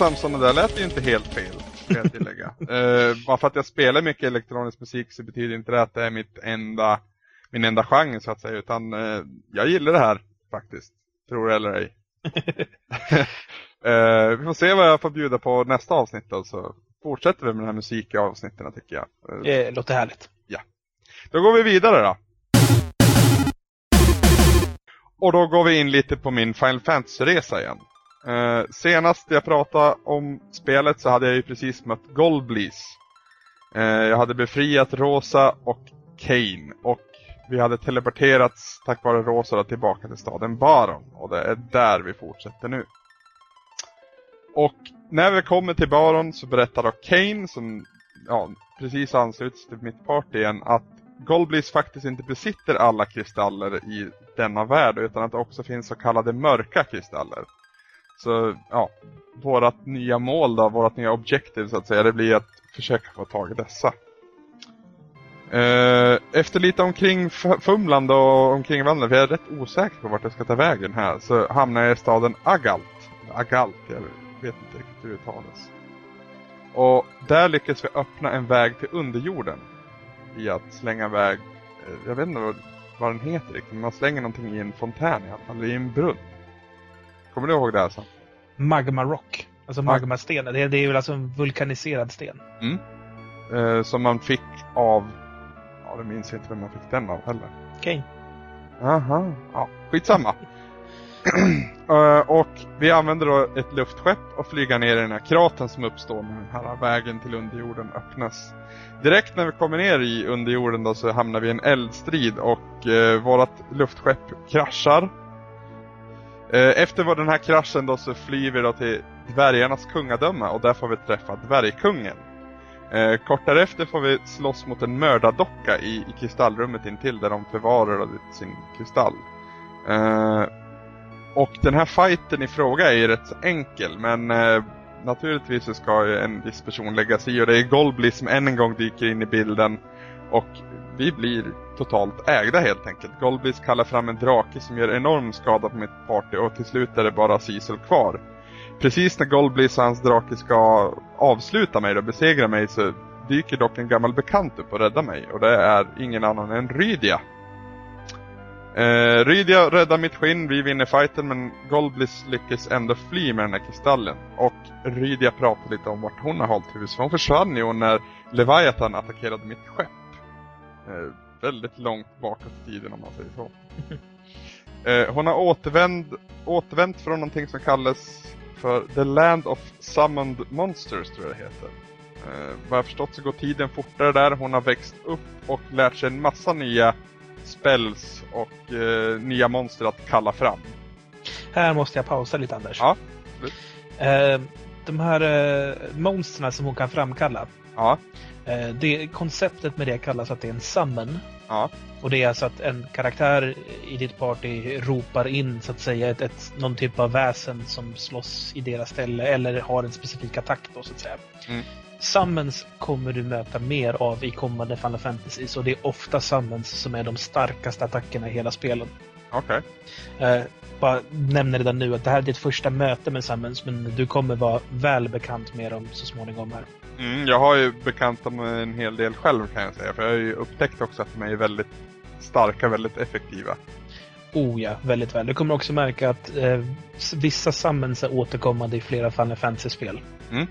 Samson, det där lät ju inte helt fel. Ska jag tillägga. uh, <laughs> bara för att jag spelar mycket elektronisk musik så betyder inte det att det är mitt enda, min enda genre så att säga. Utan uh, jag gillar det här faktiskt. Tror det eller ej. uh, <laughs> vi får se vad jag får bjuda på nästa avsnitt då, så fortsätter vi med den här musikavsnitten tycker jag. Det låter härligt. Ja. Då går vi vidare då. Och då går vi in lite på min Final Fantasy-resa igen. Eh, senast jag pratade om spelet så hade jag ju precis mött Goldbleeze. Eh, jag hade befriat Rosa och Kane och vi hade teleporterats tack vare Rosa tillbaka till staden Baron och det är där vi fortsätter nu. Och när vi kommer till Baron så berättar då Kane som ja, precis anslutit till mitt party igen att Golblis faktiskt inte besitter alla kristaller i denna värld utan att det också finns så kallade mörka kristaller. Så ja, vårat nya mål då, vårat nya objektiv så att säga, det blir att försöka få tag i dessa. Eh, efter lite omkring fumlande och omkring vandrande, för jag är rätt osäker på vart jag ska ta vägen här, så hamnar jag i staden Agalt. Agalt, jag vet inte riktigt hur det uttalas. Och där lyckas vi öppna en väg till underjorden. I att slänga iväg, eh, jag vet inte vad, vad den heter riktigt, men man slänger någonting i en fontän i alla fall, i en brunn. Kommer du ihåg det här sen? Magma Rock. Alltså magmasten. Det, det är väl alltså en vulkaniserad sten. Mm. Eh, som man fick av... Ja, det minns inte vem man fick den av heller. Okej. Okay. Aha. Ja, skitsamma. uh, <clears throat> och vi använder då ett luftskepp och flyga ner i den här kraten som uppstår när den här vägen till underjorden öppnas. Direkt när vi kommer ner i underjorden då så hamnar vi i en eldstrid och uh, vårat luftskepp kraschar. Eh, efter den här kraschen då så flyr vi då till dvärgarnas kungadöme och där får vi träffa dvärgkungen. Eh, kort därefter får vi slåss mot en mördardocka i, i kristallrummet intill där de förvarar sin kristall. Eh, och den här fighten i fråga är ju rätt så enkel men eh, naturligtvis så ska ju en viss person lägga sig i och det är Goldbliss som än en gång dyker in i bilden och vi blir totalt ägda helt enkelt. Golbis kallar fram en drake som gör enorm skada på mitt party och till slut är det bara Cecil kvar. Precis när Golbis och hans drake ska avsluta mig och besegra mig så dyker dock en gammal bekant upp och räddar mig och det är ingen annan än Rydia. Eh, Rydia räddar mitt skinn, vi vinner fighten men Golblis lyckas ändå fly med den här kristallen. Och Rydia pratar lite om vart hon har hållit hus. För hon försvann ju när Leviathan attackerade mitt skepp. Eh, väldigt långt bakåt i tiden om man säger så. <laughs> eh, hon har återvänt, återvänt från någonting som kallas för The Land of Summoned Monsters tror jag det heter. Eh, vad jag förstått så går tiden fortare där. Hon har växt upp och lärt sig en massa nya spells och eh, nya monster att kalla fram. Här måste jag pausa lite Anders. Ja, eh, De här eh, monstren som hon kan framkalla. Ja. Eh, det, konceptet med det kallas att det är en summon. Ja. Och det är alltså att en karaktär i ditt party ropar in så att säga ett, ett, någon typ av väsen som slåss i deras ställe eller har en specifik attack då så att säga. Mm. Summons kommer du möta mer av i kommande Final Fantasy så det är ofta summons som är de starkaste attackerna i hela spelet. Okej. Okay. Eh, bara nämner redan nu att det här är ditt första möte med summons men du kommer vara väl bekant med dem så småningom här. Mm, jag har ju bekantat mig en hel del själv kan jag säga för jag har ju upptäckt också att de är väldigt starka, väldigt effektiva. Oh ja, väldigt väl. Du kommer också märka att eh, vissa summons är återkommande i flera Final Fantasy-spel. Mm.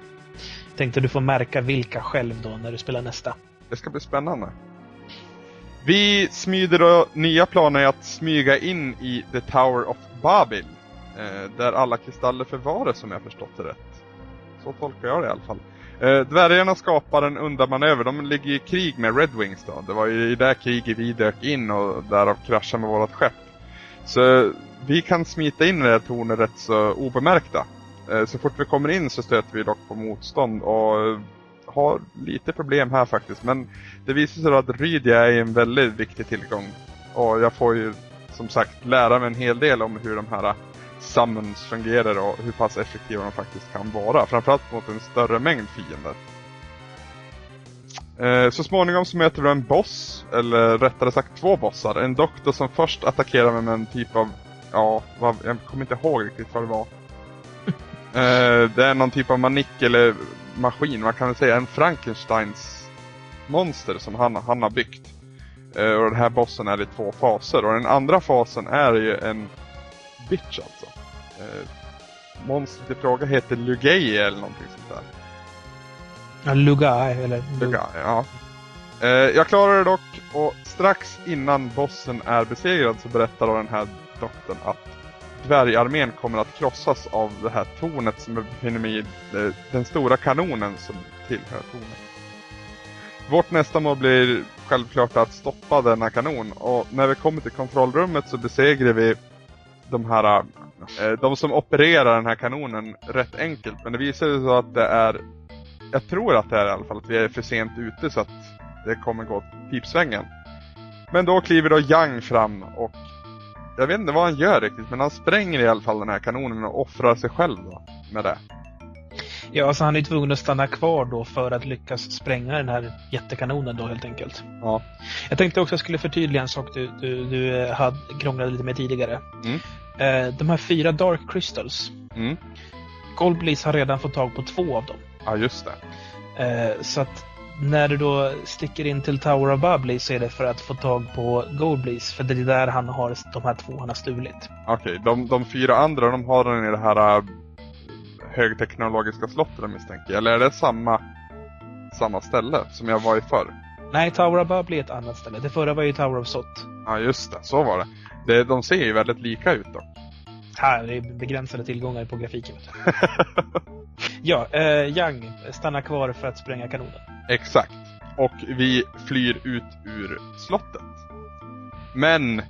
Tänkte du får märka vilka själv då när du spelar nästa. Det ska bli spännande. Vi smyger då nya planer att smyga in i The Tower of Babil. Eh, där alla kristaller förvaras om jag förstått det rätt. Så tolkar jag det i alla fall. Eh, dvärgarna skapar en undanmanöver. De ligger i krig med Red Wings då. Det var ju i det kriget vi dök in och därav kraschade med vårt skepp. Så eh, vi kan smita in i det här tornet rätt så obemärkta. Eh, så fort vi kommer in så stöter vi dock på motstånd och eh, har lite problem här faktiskt. Men det visar sig att Rydia är en väldigt viktig tillgång. Och jag får ju som sagt lära mig en hel del om hur de här summons fungerar och hur pass effektiva de faktiskt kan vara. Framförallt mot en större mängd fiender. Eh, så småningom så möter vi en boss, eller rättare sagt två bossar. En doktor som först attackerar med en typ av, ja, vad, jag kommer inte ihåg riktigt vad det var. <laughs> eh, det är någon typ av manik eller maskin, man kan väl säga en Frankensteins monster som han, han har byggt. Eh, och den här bossen är i två faser och den andra fasen är ju en bitch alltså. Eh, monstret i fråga heter Lugay eller någonting sånt där. Ja, Lugai eller... Lugai, ja. Eh, jag klarar det dock och strax innan bossen är besegrad så berättar då den här doktorn att dvärgarmén kommer att krossas av det här tornet som befinner mig i eh, den stora kanonen som tillhör tornet. Vårt nästa mål blir självklart att stoppa denna kanon och när vi kommer till kontrollrummet så besegrar vi de här eh, Eh, de som opererar den här kanonen rätt enkelt. Men det visar sig så att det är jag tror att det är i alla fall att vi är för sent ute så att det kommer gå typ pipsvängen. Men då kliver då Yang fram och jag vet inte vad han gör riktigt men han spränger i alla fall den här kanonen och offrar sig själv då med det. Ja, alltså han är tvungen att stanna kvar då för att lyckas spränga den här jättekanonen då helt enkelt. Ja. Jag tänkte också att jag skulle förtydliga en sak du, du, du eh, hade krånglade lite med tidigare. Mm. Eh, de här fyra Dark Crystals. Mm. Goldbleeze har redan fått tag på två av dem. Ja, just det. Eh, så att när du då sticker in till Tower of Bubbly så är det för att få tag på Goldbleeze. För det är där han har de här två han har stulit. Okej, de, de fyra andra de har den i det här äh, högteknologiska slottet misstänker jag. Eller är det samma, samma ställe som jag var i förr? Nej, Tower of Bubbly är ett annat ställe. Det förra var ju Tower of Sot. Ja, just det. Så var det. det de ser ju väldigt lika ut dock. Här det är begränsade tillgångar på grafiken. <laughs> ja, eh, Young stannar kvar för att spränga kanonen. Exakt. Och vi flyr ut ur slottet. Men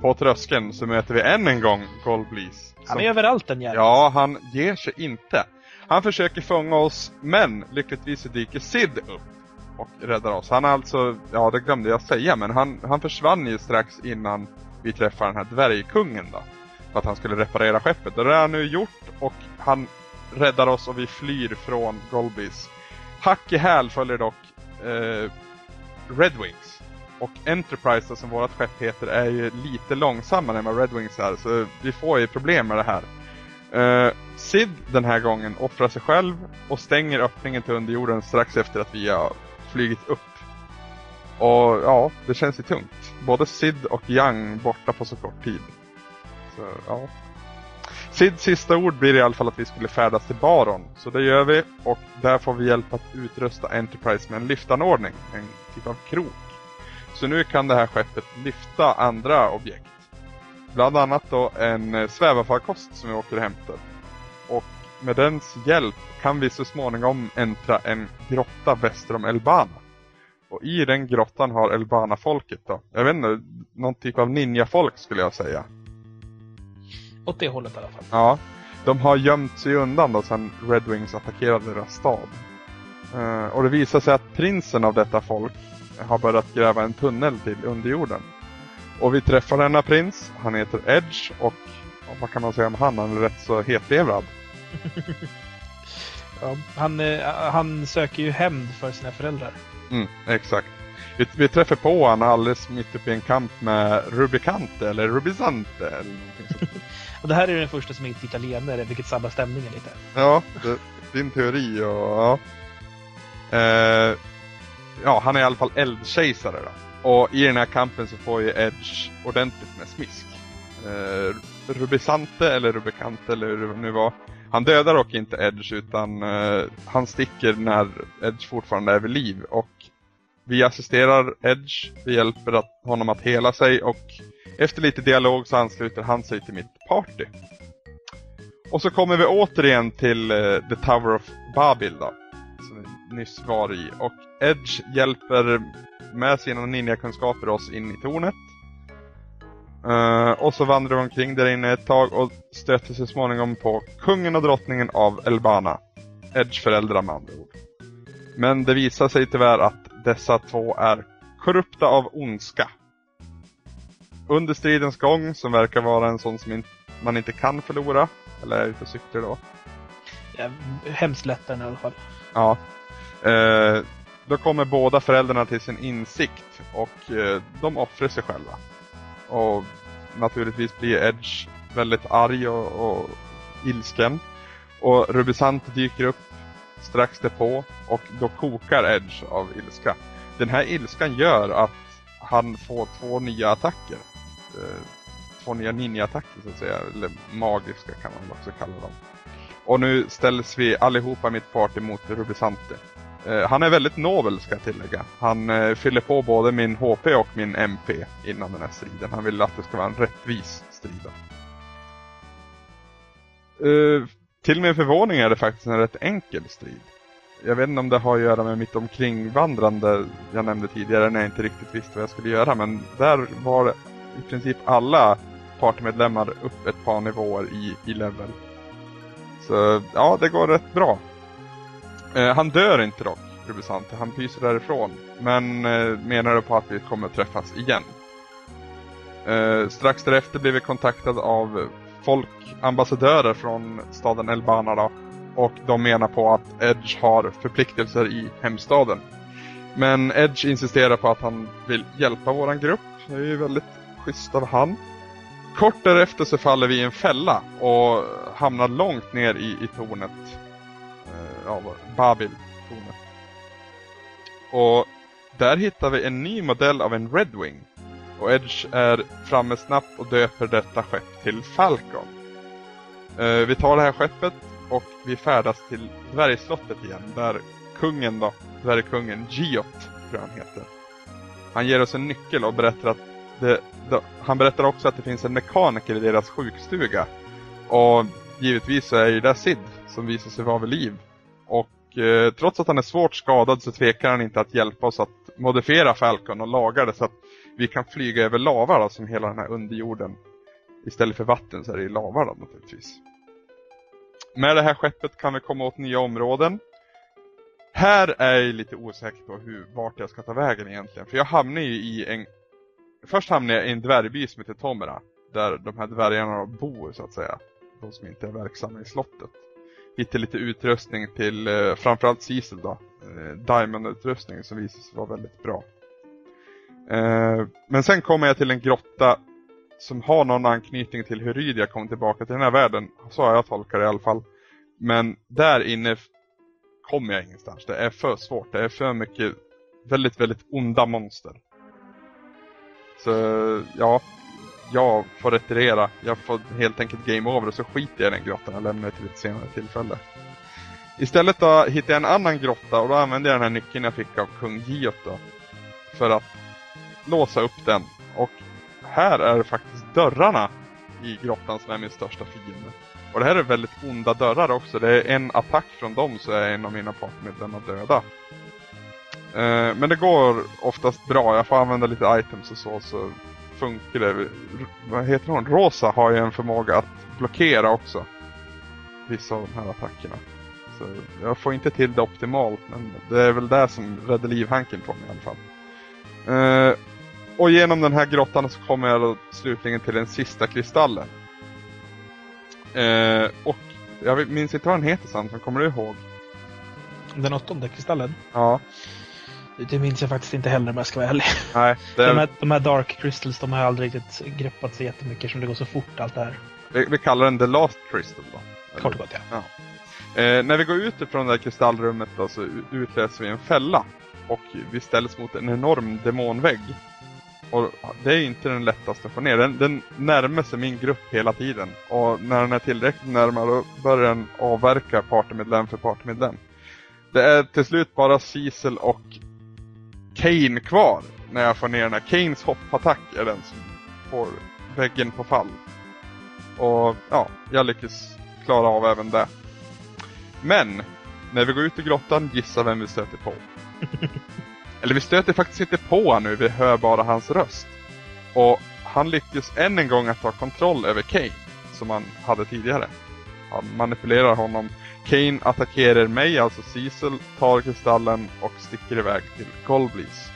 på tröskeln så möter vi än en gång Goldbleeze. Han är överallt den jäveln. Ja, han ger sig inte. Han försöker fånga oss, men lyckligtvis dyker Sid upp och räddar oss. Han är alltså, ja det glömde jag säga, men han, han försvann ju strax innan vi träffar den här dvärgkungen då. För att han skulle reparera skeppet. Och det har han nu gjort och han räddar oss och vi flyr från Golbis. Hack i häl följer dock eh, Red Wings. Och Enterprise då, som vårt skepp heter är ju lite långsammare än vad Red Wings är. Så vi får ju problem med det här. Uh, Sid den här gången offrar sig själv och stänger öppningen till underjorden strax efter att vi har flygit upp. Och ja, det känns ju tungt. Både Sid och Young borta på så kort tid. Så ja. Sids sista ord blir i alla fall att vi skulle färdas till Baron. Så det gör vi och där får vi hjälp att utrusta Enterprise med en lyftanordning. En typ av krok. Så nu kan det här skeppet lyfta andra objekt. Bland annat då en eh, svävarfarkost som vi åker och hämtar. Och med dens hjälp kan vi så småningom äntra en grotta väster om Elbana. Och i den grottan har Elbana-folket då, jag vet inte, någon typ av ninja-folk skulle jag säga. Åt det hållet i alla fall. Ja, de har gömt sig undan då sedan Red Wings attackerade deras stad. Eh, och det visar sig att prinsen av detta folk har börjat gräva en tunnel till underjorden. Och vi träffar denna prins, han heter Edge och vad kan man säga om han? Han är rätt så hetlevrad. <laughs> Ja, han, eh, han söker ju hämnd för sina föräldrar. Mm, exakt. Vi, vi träffar på honom alldeles mitt uppe i en kamp med Rubicante eller Rubisante eller någonting. <laughs> Och det här är den första som är italienare, vilket sabbar stämningen lite. Ja, det, din teori och ja. Eh, ja, han är i alla fall eldkejsare då. Och i den här kampen så får ju Edge ordentligt med smisk. Eh, Rubisante eller Rubicante eller hur det nu var. Han dödar dock inte Edge utan eh, han sticker när Edge fortfarande är vid liv. Och vi assisterar Edge, vi hjälper att, honom att hela sig och efter lite dialog så ansluter han sig till mitt party. Och så kommer vi återigen till eh, The Tower of Babel då. Som vi nyss var i. Och Edge hjälper med sina ninja-kunskaper oss in i tornet. Eh, och så vandrar vi omkring där inne ett tag och stöter så småningom på kungen och drottningen av Elbana. Edge föräldrar med andra ord. Men det visar sig tyvärr att dessa två är korrupta av ondska. Under stridens gång, som verkar vara en sån som in man inte kan förlora, eller är ute och cyklar då. Ja, hemskt lättare i alla fall. Ja. Eh, då kommer båda föräldrarna till sin insikt och eh, de offrar sig själva. Och naturligtvis blir Edge väldigt arg och, och ilsken. Och Rubisant dyker upp strax därpå och då kokar Edge av ilska. Den här ilskan gör att han får två nya attacker. Eh, två nya ninja-attacker så att säga, eller magiska kan man också kalla dem. Och nu ställs vi allihopa mitt party mot Rubisante. Eh, han är väldigt nobel ska jag tillägga. Han eh, fyller på både min HP och min MP innan den här striden. Han vill att det ska vara en rättvis strid. Eh, till min förvåning är det faktiskt en rätt enkel strid. Jag vet inte om det har att göra med mitt omkringvandrande jag nämnde tidigare när jag inte riktigt visste vad jag skulle göra. Men där var i princip alla partymedlemmar upp ett par nivåer i, i level. Så ja, det går rätt bra. Eh, han dör inte dock, Rubisante. Han pyser därifrån. Men eh, menar på att vi kommer att träffas igen. Eh, strax därefter blir vi kontaktade av folkambassadörer från staden Elbana då, och de menar på att Edge har förpliktelser i hemstaden. Men Edge insisterar på att han vill hjälpa våran grupp. Det är ju väldigt schysst av han. Kort därefter så faller vi i en fälla och hamnar långt ner i, i tornet. Av Babil-tornet. Och där hittar vi en ny modell av en Redwing. Och Edge är framme snabbt och döper detta skepp till Falcon. Eh, vi tar det här skeppet och vi färdas till dvärgslottet igen där kungen då, dvärgkungen Giot tror jag han heter. Han ger oss en nyckel och berättar att det, då, han berättar också att det finns en mekaniker i deras sjukstuga. Och givetvis så är ju där Sid som visar sig vara vid liv. Och eh, trots att han är svårt skadad så tvekar han inte att hjälpa oss att modifiera Falcon och laga det så att vi kan flyga över lava då, alltså som hela den här underjorden. Istället för vatten så är det lava då, naturligtvis. Med det här skeppet kan vi komma åt nya områden. Här är jag lite osäker på hur, vart jag ska ta vägen egentligen. För jag hamnar ju i en... Först hamnar jag i en dvärgby som heter Tomra Där de här dvärgarna bor så att säga. De som inte är verksamma i slottet hitta lite utrustning till eh, framförallt Cecil då. Eh, Diamond-utrustning som visade sig vara väldigt bra. Eh, men sen kommer jag till en grotta som har någon anknytning till hur Rydia kom tillbaka till den här världen. Så har jag tolkat det i alla fall. Men där inne kommer jag ingenstans. Det är för svårt. Det är för mycket väldigt, väldigt onda monster. Så ja, jag får retirera. Jag får helt enkelt game over och så skiter jag i den grottan och lämnar till ett senare tillfälle. Istället då hittar jag en annan grotta och då använder jag den här nyckeln jag fick av kung Giot då. För att låsa upp den. Och här är det faktiskt dörrarna i grottan som är min största fiende. Och det här är väldigt onda dörrar också. Det är en attack från dem så är en av mina partmedlemmar döda. Eh, men det går oftast bra. Jag får använda lite items och så, så funkar det. Vad heter hon? Rosa har ju en förmåga att blockera också. Vissa av de här attackerna. Så jag får inte till det optimalt, men det är väl det som räddar livhanken på mig i alla fall. Eh, och genom den här grottan så kommer jag då slutligen till den sista kristallen. Eh, och jag minns inte vad den heter Samson, kommer du ihåg? Den åttonde kristallen? Ja. Det minns jag faktiskt inte heller om jag ska vara ärlig. Nej, <laughs> det de, här, de här Dark Crystals de har aldrig riktigt greppat sig jättemycket som det går så fort allt det här. Vi, vi kallar den The Last Crystal då. Kort och gott ja. ja. Eh, när vi går ut ifrån det här kristallrummet då, så utlöser vi en fälla. Och vi ställs mot en enorm demonvägg. Och det är inte den lättaste att få ner. Den, den närmar sig min grupp hela tiden. Och när den är tillräckligt närmare då börjar den avverka partymedlem för partymedlem. Det är till slut bara Cecil och Kane kvar när jag får ner den här. Kanes hoppattack är den som får väggen på fall. Och ja, jag lyckas klara av även det. Men, när vi går ut i grottan, gissa vem vi stöter på. <laughs> Eller vi stöter faktiskt inte på honom nu, vi hör bara hans röst. Och han lyckas än en gång att ta kontroll över Kane, som han hade tidigare. Han manipulerar honom. Kane attackerar mig, alltså Cecil, tar kristallen och sticker iväg till Goldbleeze.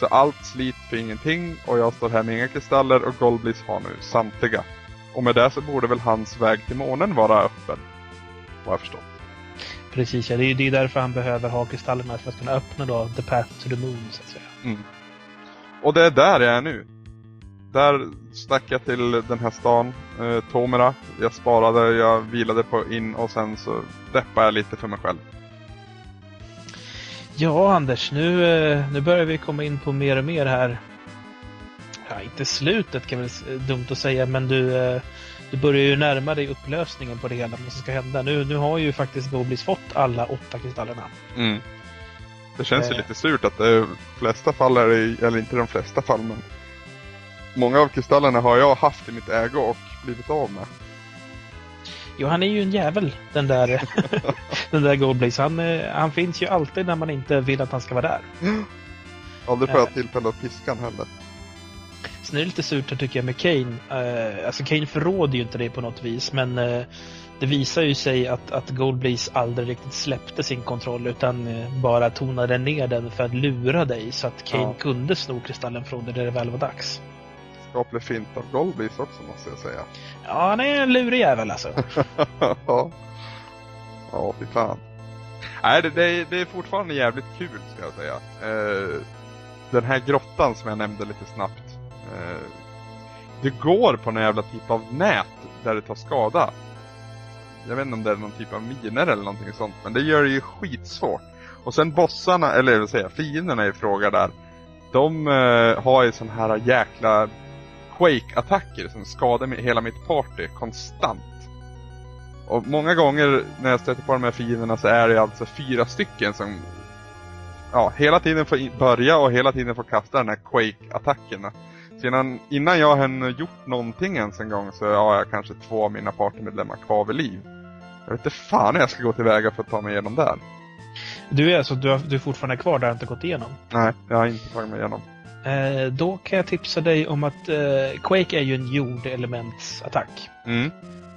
Så allt slit för ingenting och jag står här med inga kristaller och Goldbleeze har nu samtliga. Och med det så borde väl hans väg till månen vara öppen. Vad jag förstått. Precis, ja. Det är ju därför han behöver ha kristallerna för att kunna öppna då the path to the moon, så att säga. Mm. Och det är där jag är nu. Där stack jag till den här stan, eh, Tomera. Jag sparade, jag vilade på in och sen så deppade jag lite för mig själv. Ja, Anders, nu, eh, nu börjar vi komma in på mer och mer här. Ja, inte slutet kan väl dumt att säga, men du, eh, du börjar ju närma dig upplösningen på det hela, vad som ska hända. Nu, nu har ju faktiskt Goblins fått alla åtta kristallerna. Mm. Det känns ju eh. lite surt att det flesta fall är det, eller inte de flesta fall, men många av kristallerna har jag haft i mitt ägo och blivit av med. Jo, han är ju en jävel, den där, <laughs> den där Goldblaze. Han, eh, han finns ju alltid när man inte vill att han ska vara där. <gasps> Aldrig får jag äh, tillfälle att piska han heller. Sen är det lite surt tycker jag med Kane. Uh, alltså Kane förråder ju inte det på något vis, men uh, det visar ju sig att, att Goldblaze aldrig riktigt släppte sin kontroll utan eh, bara tonade ner den för att lura dig så att Kane Ja. kunde sno kristallen från dig när det väl var dags. Skaplig fint av Goldbeast också måste jag säga. Ja, han är en lurig jävel alltså. <laughs> ja. Ja, fy fan. Nej, det, det, är, det är fortfarande jävligt kul ska jag säga. Eh, den här grottan som jag nämnde lite snabbt. Eh, det går på någon jävla typ av nät där det tar skada. Jag vet inte om det är någon typ av miner eller någonting sånt, men det gör det ju skitsvårt. Och sen bossarna, eller vad säger jag, fienderna i fråga där. De eh, har ju sån här jäkla Quake-attacker som skadar hela mitt party konstant. Och många gånger när jag stöter på de här fienderna så är det alltså fyra stycken som ja, hela tiden får börja och hela tiden får kasta den här Quake-attackerna. Så innan, innan jag har gjort någonting ens en gång så har jag kanske två av mina partymedlemmar kvar vid liv. Jag vet inte fan hur jag ska gå tillväga för att ta mig igenom där. Du är alltså du, har, du är fortfarande kvar där och inte gått igenom. Nej, jag har inte tagit mig igenom. Eh, då kan jag tipsa dig om att eh, Quake är ju en jordelementsattack. Mm.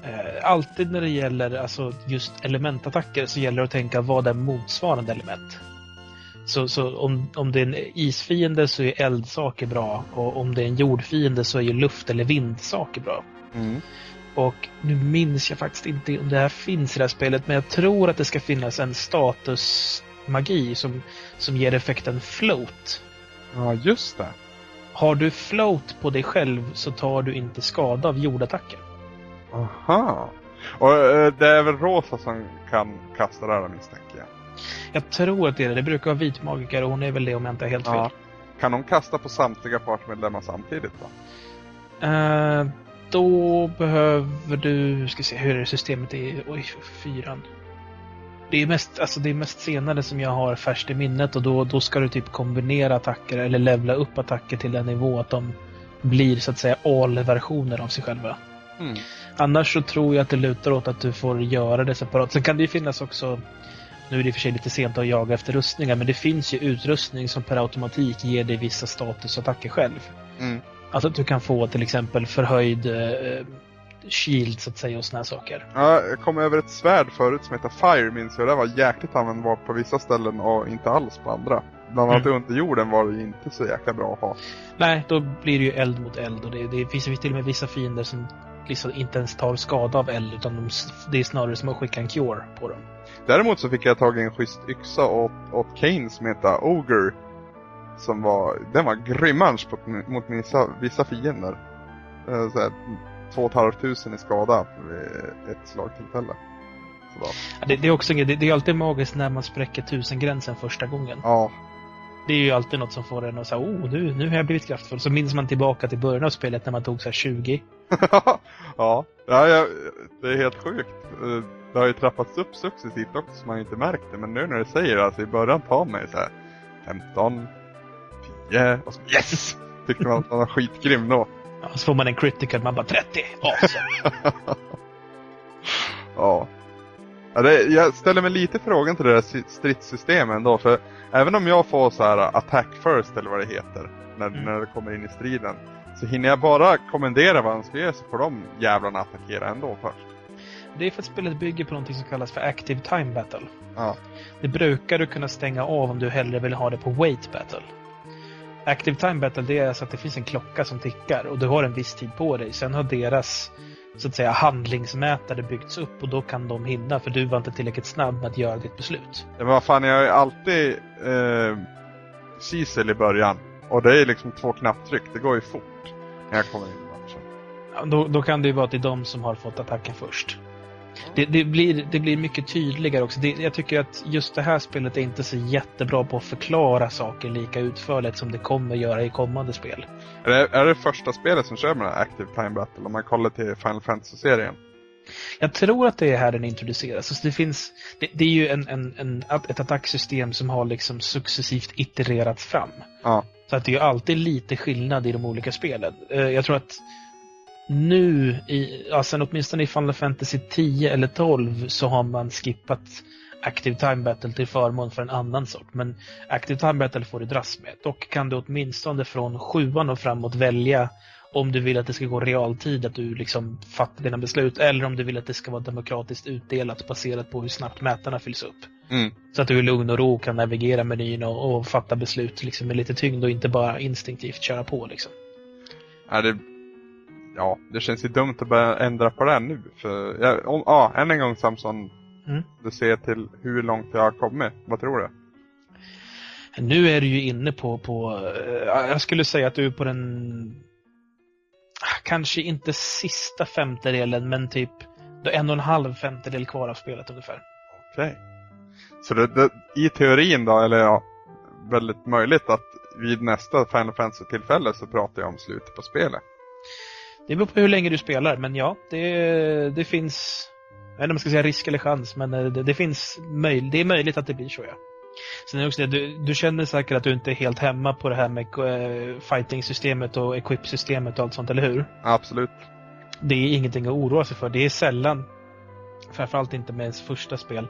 Eh, alltid när det gäller alltså, just elementattacker så gäller det att tänka vad är motsvarande element. Så, så om, om det är en isfiende så är eldsaker bra och om det är en jordfiende så är ju luft eller vindsaker bra. Mm. Och nu minns jag faktiskt inte om det här finns i det här spelet men jag tror att det ska finnas en statusmagi som, som ger effekten float. Ja, just det. Har du float på dig själv så tar du inte skada av jordattacker. Aha. Och eh, det är väl Rosa som kan kasta det här misstänker jag. Jag tror att det är det. Det brukar vara vitmagiker och hon är väl det om jag inte är helt fel. Ja. Kan hon kasta på samtliga partmedlemmar samtidigt då? Eh, då behöver du, ska se hur är det systemet är, oj, fyran. Det är mest, alltså det är mest senare som jag har färskt i minnet och då, då ska du typ kombinera attacker eller levla upp attacker till den nivå att de blir så att säga all-versioner av sig själva. Mm. Annars så tror jag att det lutar åt att du får göra det separat. Sen kan det ju finnas också, nu är det i och för sig lite sent att jaga efter rustningar, men det finns ju utrustning som per automatik ger dig vissa statusattacker själv. Mm. Alltså att du kan få till exempel förhöjd eh, shield så att säga och såna här saker. Ja, jag kom över ett svärd förut som heter Fire minns jag. Det var jäkligt användbart på vissa ställen och inte alls på andra. Bland annat Mm. under jorden var det inte så jäkla bra att ha. Nej, då blir det ju eld mot eld och det, det finns ju till och med vissa fiender som liksom inte ens tar skada av eld utan de, det är snarare som att skicka en cure på dem. Däremot så fick jag tag i en schysst yxa åt, åt Kane som heter Ogre. Som var, den var grymmans mot, mot vissa, vissa fiender. Eh, Så här, två och ett halvt tusen i skada vid ett slagtillfälle. Ja, Det, det är också inget- det, det är alltid magiskt när man spräcker tusengränsen första gången. ja, Det är ju alltid något som får en att säga oh nu, nu har jag blivit kraftfull. Så minns man tillbaka till början av spelet när man tog så här 20. <laughs> ja, ja det är helt sjukt. Det har ju trappats upp successivt också så man ju inte märkt det. Men nu när du säger det, alltså i början tar mig så här 15, 10 och så yes! Tyckte man att man var skitgrym då. Ja, så får man en critical, man bara 30! Awesome. Ja. <laughs> jag ställer mig lite frågan till det där sy- stridssystemet ändå. För även om jag får så här attack first eller vad det heter. När, Mm. när det kommer in i striden. Så hinner jag bara kommendera vad han ska göra så får de jävlarna attackera ändå först. Det är för att spelet bygger på något som kallas för Active Time Battle. Ja. Det brukar du kunna stänga av om du hellre vill ha det på Wait Battle. Active Time Battle det är alltså att det finns en klocka som tickar och du har en viss tid på dig. Sen har deras så att säga handlingsmätare byggts upp och då kan de hinna för du var inte tillräckligt snabb med att göra ditt beslut. Ja, men vad fan, jag har ju alltid eh, Cecil i början. Och det är liksom två knapptryck, det går ju fort. När jag kommer in i matchen. Ja, Då, då kan det ju vara att det är de som har fått attacken först. Det, det, blir, det blir mycket tydligare också. Det, jag tycker att just det här spelet är inte så jättebra på att förklara saker lika utförligt som det kommer göra i kommande spel. Är det, är det första spelet som kör med Active Time Battle? Om man kollar till Final Fantasy-serien. Jag tror att det är här den introduceras. Alltså det, finns, det, det är ju en, en, en, ett attacksystem som har liksom successivt itererats fram. Ja. Så att det är ju alltid lite skillnad i de olika spelen. Eh, Jag tror att nu, i, ja, sen åtminstone i Final Fantasy 10 eller 12 så har man skippat Active Time Battle till förmån för en annan sort. Men Active Time Battle får du dras med. Dock kan du åtminstone från sjuan och framåt välja om du vill att det ska gå realtid, att du liksom fattar dina beslut, eller om du vill att det ska vara demokratiskt utdelat baserat på hur snabbt mätarna fylls upp. Mm. Så att du i lugn och ro kan navigera menyn och, och fatta beslut liksom, med lite tyngd och inte bara instinktivt köra på. Liksom. Är det... Ja, det känns ju dumt att börja ändra på det nu. För, ja, om, ja, än en gång Samson. Mm. Du ser till hur långt jag har kommit. Vad tror du? Nu är du ju inne på, på eh, jag skulle säga att du är på den, ah, kanske inte sista femtedelen, men typ du har en och en halv femtedel kvar av spelet ungefär. Okej. Så det, det, i teorin då, eller ja, väldigt möjligt att vid nästa Final Fantasy-tillfälle så pratar jag om slutet på spelet. Det beror på hur länge du spelar, men ja, det, det finns, jag vet inte om man ska säga risk eller chans, men eh, det, det finns möj, det är möjligt att det blir så ja. Sen är det också det, du, du känner säkert att du inte är helt hemma på det här med eh, fighting-systemet och equip-systemet och allt sånt, eller hur? Absolut. Det är ingenting att oroa sig för. Det är sällan, framförallt inte med ens första spel,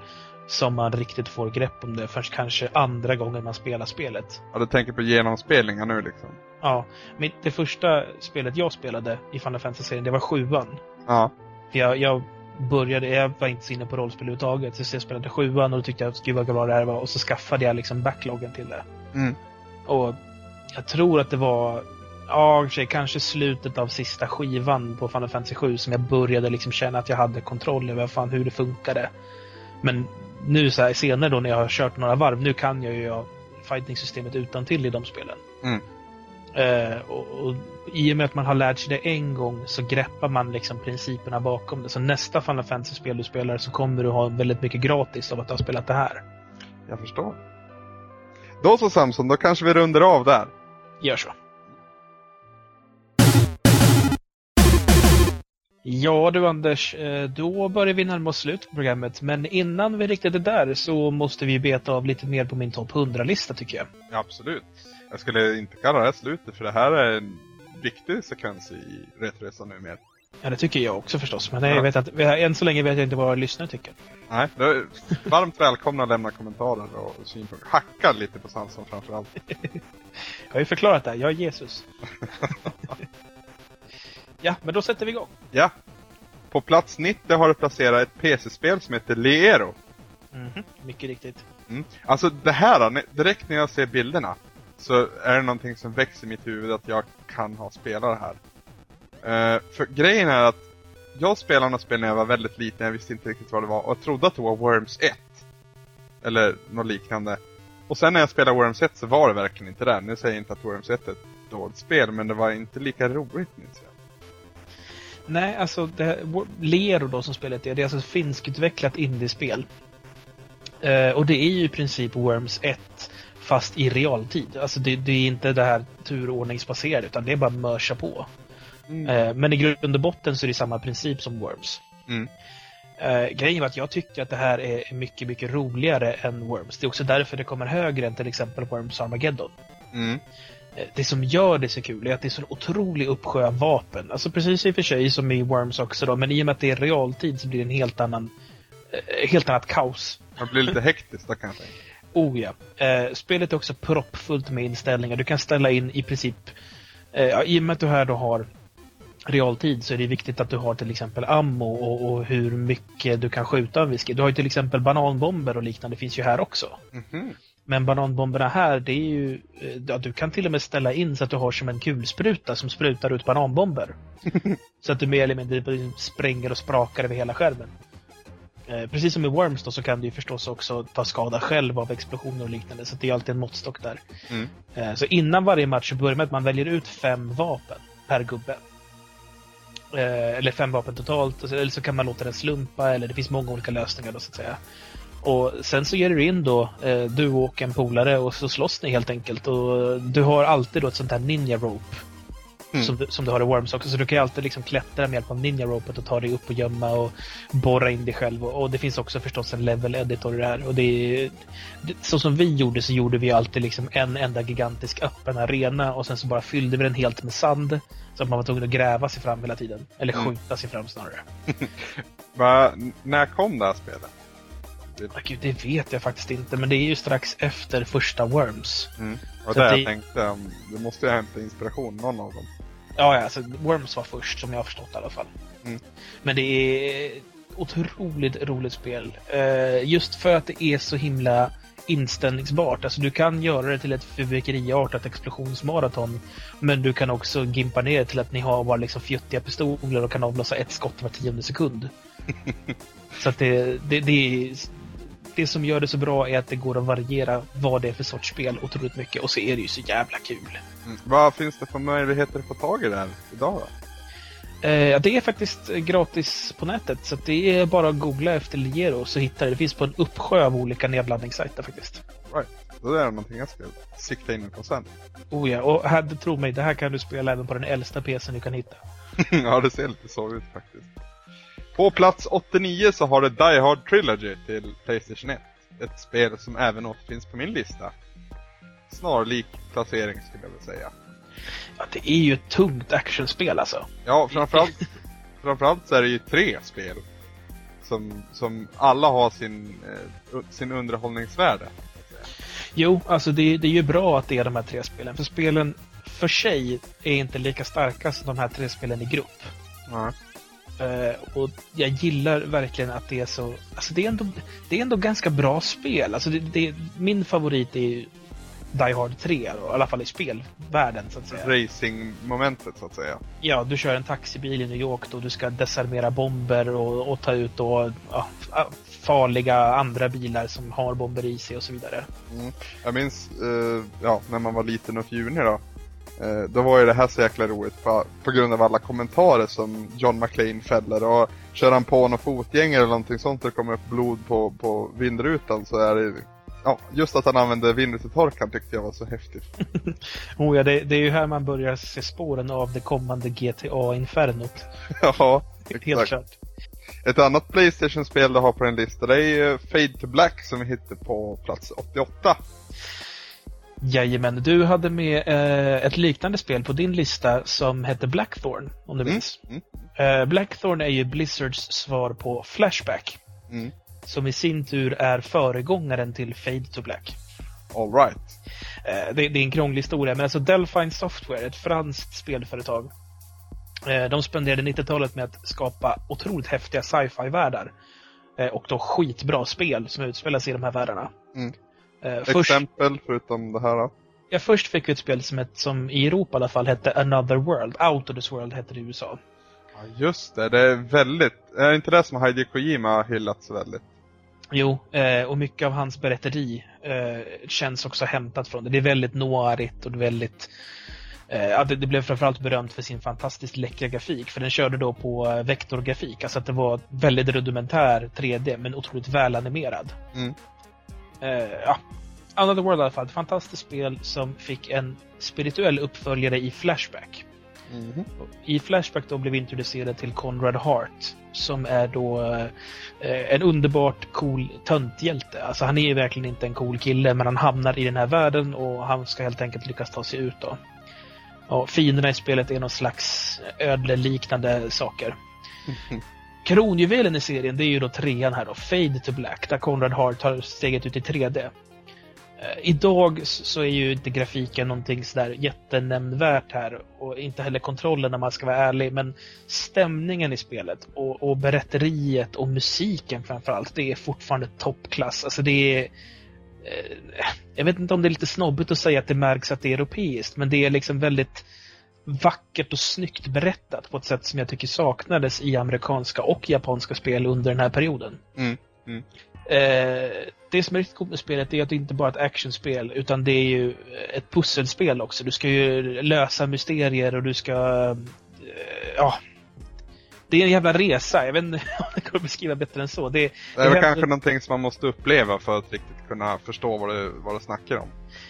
som man riktigt får grepp om det först kanske andra gången man spelar spelet. Ja, du tänker på genomspelningar nu liksom? Ja, men det första spelet jag spelade i Final Fantasy-serien, det var sjuan. Ja. För jag, jag började, jag var inte så inne på rollspel överhuvudtaget, så jag spelade sjuan och då tyckte jag att gud vad bra det här var och så skaffade jag liksom backloggen till det. Mm. Och jag tror att det var, ja kanske slutet av sista skivan på Final Fantasy 7 som jag började liksom känna att jag hade kontroll över fan hur det funkade. Men nu så här, senare då när jag har kört några varv, nu kan jag ju fighting-systemet utan till i de spelen. Mm. Eh, och, och I och med att man har lärt sig det en gång så greppar man liksom principerna bakom det. Så nästa Final Fantasy-spel du spelar så kommer du ha väldigt mycket gratis av att du har spelat det här. Jag förstår. Då så Samson, då kanske vi runder av där. Gör så. Ja du Anders, eh, då börjar vi närma oss slut på programmet. Men innan vi riktigt är där så måste vi beta av lite mer på min topp 100-lista tycker jag. Ja, absolut. Jag skulle inte kalla det här slutet, för det här är en viktig sekvens i Retresan numera. Ja, det tycker jag också förstås. Men Ja. jag vet att, än så länge vet jag inte vad lyssnare tycker. Nej, är varmt välkomna att lämna kommentarer och synpunkter. Hacka lite på Samson framförallt. <laughs> Jag har ju förklarat det här, jag är Jesus. <laughs> ja, men då sätter vi igång. Ja. På plats 90 har du placerat ett PC-spel som heter Liero. Mhm, Mycket riktigt. Mm. Alltså det här, direkt när jag ser bilderna så är det någonting som växer i mitt huvud att jag kan ha spelat det här. Eh, för grejen är att jag spelade något spel när jag var väldigt liten, jag visste inte riktigt vad det var och jag trodde att det var Worms 1. Eller något liknande. Och sen när jag spelade Worms 1 så var det verkligen inte det. Nu säger jag inte att Worms 1 är ett dåligt spel, men det var inte lika roligt minns jag. Nej, alltså det, vår- Lero då som spelet är, det är alltså ett finskutvecklat indiespel. Eh, och det är ju i princip Worms 1 fast i realtid. Alltså det, det är inte det här turordningsbaserade utan det är bara mörsa på. Eh, men i grund och botten så är det samma princip som Worms. Mm. Eh, grejen var att jag tycker att det här är mycket, mycket roligare än Worms. Det är också därför det kommer högre än till exempel Worms Armageddon. Mm. Eh, Det som gör det så kul är att det är så otrolig uppsjö av vapen. Alltså precis i och för sig som i Worms också då, men i och med att det är realtid så blir det en helt annan eh, helt annat kaos. Det blir lite hektiskt då kanske. Oh ja. Eh, spelet är också proppfullt med inställningar. Du kan ställa in i princip, eh, i och med att du här då har realtid så är det viktigt att du har till exempel ammo och, och hur mycket du kan skjuta av whisky. Du har ju till exempel bananbomber och liknande finns ju här också. Mhm. Men bananbomberna här, det är ju... eh, Ja, du kan till och med ställa in så att du har som en kulspruta som sprutar ut bananbomber. <laughs> så att du mer eller mindre bara spränger och sprakar över hela skärmen. Eh, precis som i Worms då så kan du ju förstås också ta skada själv av explosioner och liknande, så det är alltid en måttstock där. Mm. Eh, så innan varje match så börjar det med att man väljer ut fem vapen per gubbe. Eh, eller fem vapen totalt, eller så kan man låta den slumpa, eller det finns många olika lösningar då så att säga. Och sen så ger du in då, eh, du och en polare och så slåss ni helt enkelt. Och du har alltid då ett sånt här ninja rope. Mm. Som, du, som du har i Worms också, så du kan ju alltid liksom klättra med hjälp av ninja ropet och ta dig upp och gömma och borra in dig själv. Och, och det finns också förstås en level editor i det här. Och det är, det, så som vi gjorde så gjorde vi alltid liksom en enda gigantisk öppen arena och sen så bara fyllde vi den helt med sand. Så att man var tvungen att gräva sig fram hela tiden. Eller Mm. skjuta sig fram snarare. <laughs> Va, när kom det här spelet? Ah, Gud, det vet jag faktiskt inte, men det är ju strax efter första Worms. Mm. Och det jag det- tänkte, um, det måste ju ha hämtat inspiration, någon av dem. Ja, ja, alltså Worms var först som jag har förstått i alla fall. Mm. Men det är otroligt roligt spel. Eh, just för att det är så himla inställningsbart. Alltså du kan göra det till ett fyrverkeriartat explosionsmaraton. Men du kan också gimpa ner det till att ni har bara liksom fjuttiga pistoler och kan avlossa ett skott var tionde sekund. <laughs> så att det, det, det, är, det som gör det så bra är att det går att variera vad det är för sorts spel otroligt mycket. Och så är det ju så jävla kul. Mm. Vad finns det för möjligheter att få tag i det här idag då? Eh, det är faktiskt gratis på nätet, så det är bara att googla efter Ligero så hittar det. Det finns på en uppsjö av olika nedladdningssajter faktiskt. Right. Då är det någonting jag ska sikta in på sen. Oh ja, och här, tro mig, det här kan du spela även på den äldsta PCn du kan hitta. <laughs> ja, det ser lite så ut faktiskt. På plats 89 så har det Die Hard Trilogy till Playstation 1. Ett spel som även återfinns på min lista. Snarlik placering skulle jag vilja säga. Ja, det är ju ett tungt actionspel alltså. Ja, framförallt, <laughs> framförallt så är det ju tre spel. Som, som alla har sin, eh, sin underhållningsvärde. Jo, alltså det, det är ju bra att det är de här tre spelen. För spelen för sig är inte lika starka som de här tre spelen i grupp. Ja. Uh, och jag gillar verkligen att det är så... Alltså det är ändå, det är ändå ganska bra spel. Alltså det, det, min favorit är Die Hard 3, då, i alla fall i spelvärlden så att säga. Racing-momentet så att säga. Ja, du kör en taxibil i New York då du ska desarmera bomber och, och ta ut då, ja, farliga andra bilar som har bomber i sig och så vidare. Mm. Jag minns, uh, ja, när man var liten och fjunig då. Uh, då var ju det här så jäkla roligt på, på grund av alla kommentarer som John McClane fäller. Och kör han på någon fotgängare eller någonting sånt och det kommer upp blod på, på vindrutan så är det ja, just att han använde vindrutetorkaren tyckte jag var så häftigt. <laughs> oh ja, det, det, är ju här man börjar se spåren av det kommande GTA-infernot. <laughs> ja, Helt klart. Ett annat Playstation-spel du har på din lista det är ju Fade to Black som vi hittade på plats 88. Jajamän, du hade med eh, ett liknande spel på din lista som hette Blackthorn, om du Mm, minns. mm. Eh, Blackthorn är ju Blizzards svar på Flashback. Mm. Som i sin tur är föregångaren till Fade to Black. All right. Eh, det, det är en krånglig historia, men alltså Delphine Software, ett franskt spelföretag. Eh, de spenderade 90-talet med att skapa otroligt häftiga sci-fi-världar. Eh, och då skitbra spel som utspelar sig i de här världarna. Eh, först, Exempel förutom det här då? ja, först fick vi ett spel som, ett, som i Europa i alla fall hette Another World. Out of this World hette det i USA. Ja, just det. Det är väldigt... Är det inte det som Heidi Kojima har hyllat så väldigt? Jo, eh, och mycket av hans berätteri eh, känns också hämtat från det. Det är väldigt noirigt och väldigt... Eh, det, det blev framförallt berömt för sin fantastiskt läckra grafik. För den körde då på eh, vektorgrafik. Alltså att det var väldigt rudimentär 3D men otroligt välanimerad. Mm. Eh, ja. Another World i alla fall. Ett fantastiskt spel som fick en spirituell uppföljare i Flashback. Mhm. I Flashback då blev vi introducerade till Conrad Hart som är då eh, en underbart cool tönthjälte. Alltså han är ju verkligen inte en cool kille men han hamnar i den här världen och han ska helt enkelt lyckas ta sig ut då. Och fienderna i spelet är någon slags ödleliknande saker. <laughs> Kronjuvelen i serien det är ju då trean här då, Fade to Black, där Conrad Hart tar steget ut i 3D. Eh, idag så är ju inte grafiken någonting sådär jättenämnvärt här och inte heller kontrollen när man ska vara ärlig men stämningen i spelet och, och berätteriet och musiken framförallt det är fortfarande toppklass. Alltså det är eh, jag vet inte om det är lite snobbigt att säga att det märks att det är europeiskt men det är liksom väldigt vackert och snyggt berättat på ett sätt som jag tycker saknades i amerikanska och japanska spel under den här perioden. Mm, mm. Eh, det som är riktigt coolt med spelet är att det inte bara är ett actionspel utan det är ju ett pusselspel också. Du ska ju lösa mysterier och du ska... Eh, ja. Det är en jävla resa. Jag vet inte <laughs> om det går att beskriva bättre än så. Det, Det är det väl händer- kanske någonting som man måste uppleva för att riktigt kunna förstå vad det, vad det snackar om.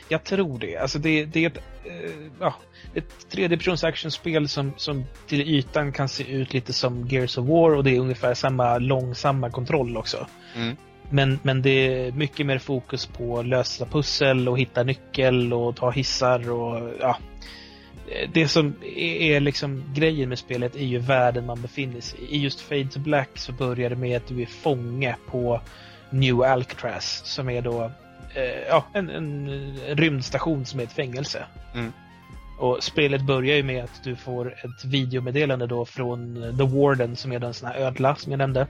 Jag tror det. Alltså det, det är ett, eh, ja, ett tredjepersons actionspel som, som till ytan kan se ut lite som Gears of War och det är ungefär samma långsamma kontroll också. Mm. Men, men det är mycket mer fokus på lösa pussel och hitta nyckel och ta hissar och ja. Det som är liksom grejen med spelet är ju världen man befinner sig i. I just Fade to Black så börjar det med att du är fånge på New Alcatraz som är då eh, ja, en, en rymdstation som är ett fängelse. Mm. Och spelet börjar ju med att du får ett videomeddelande då från The Warden som är den sån här ödla som jag nämnde.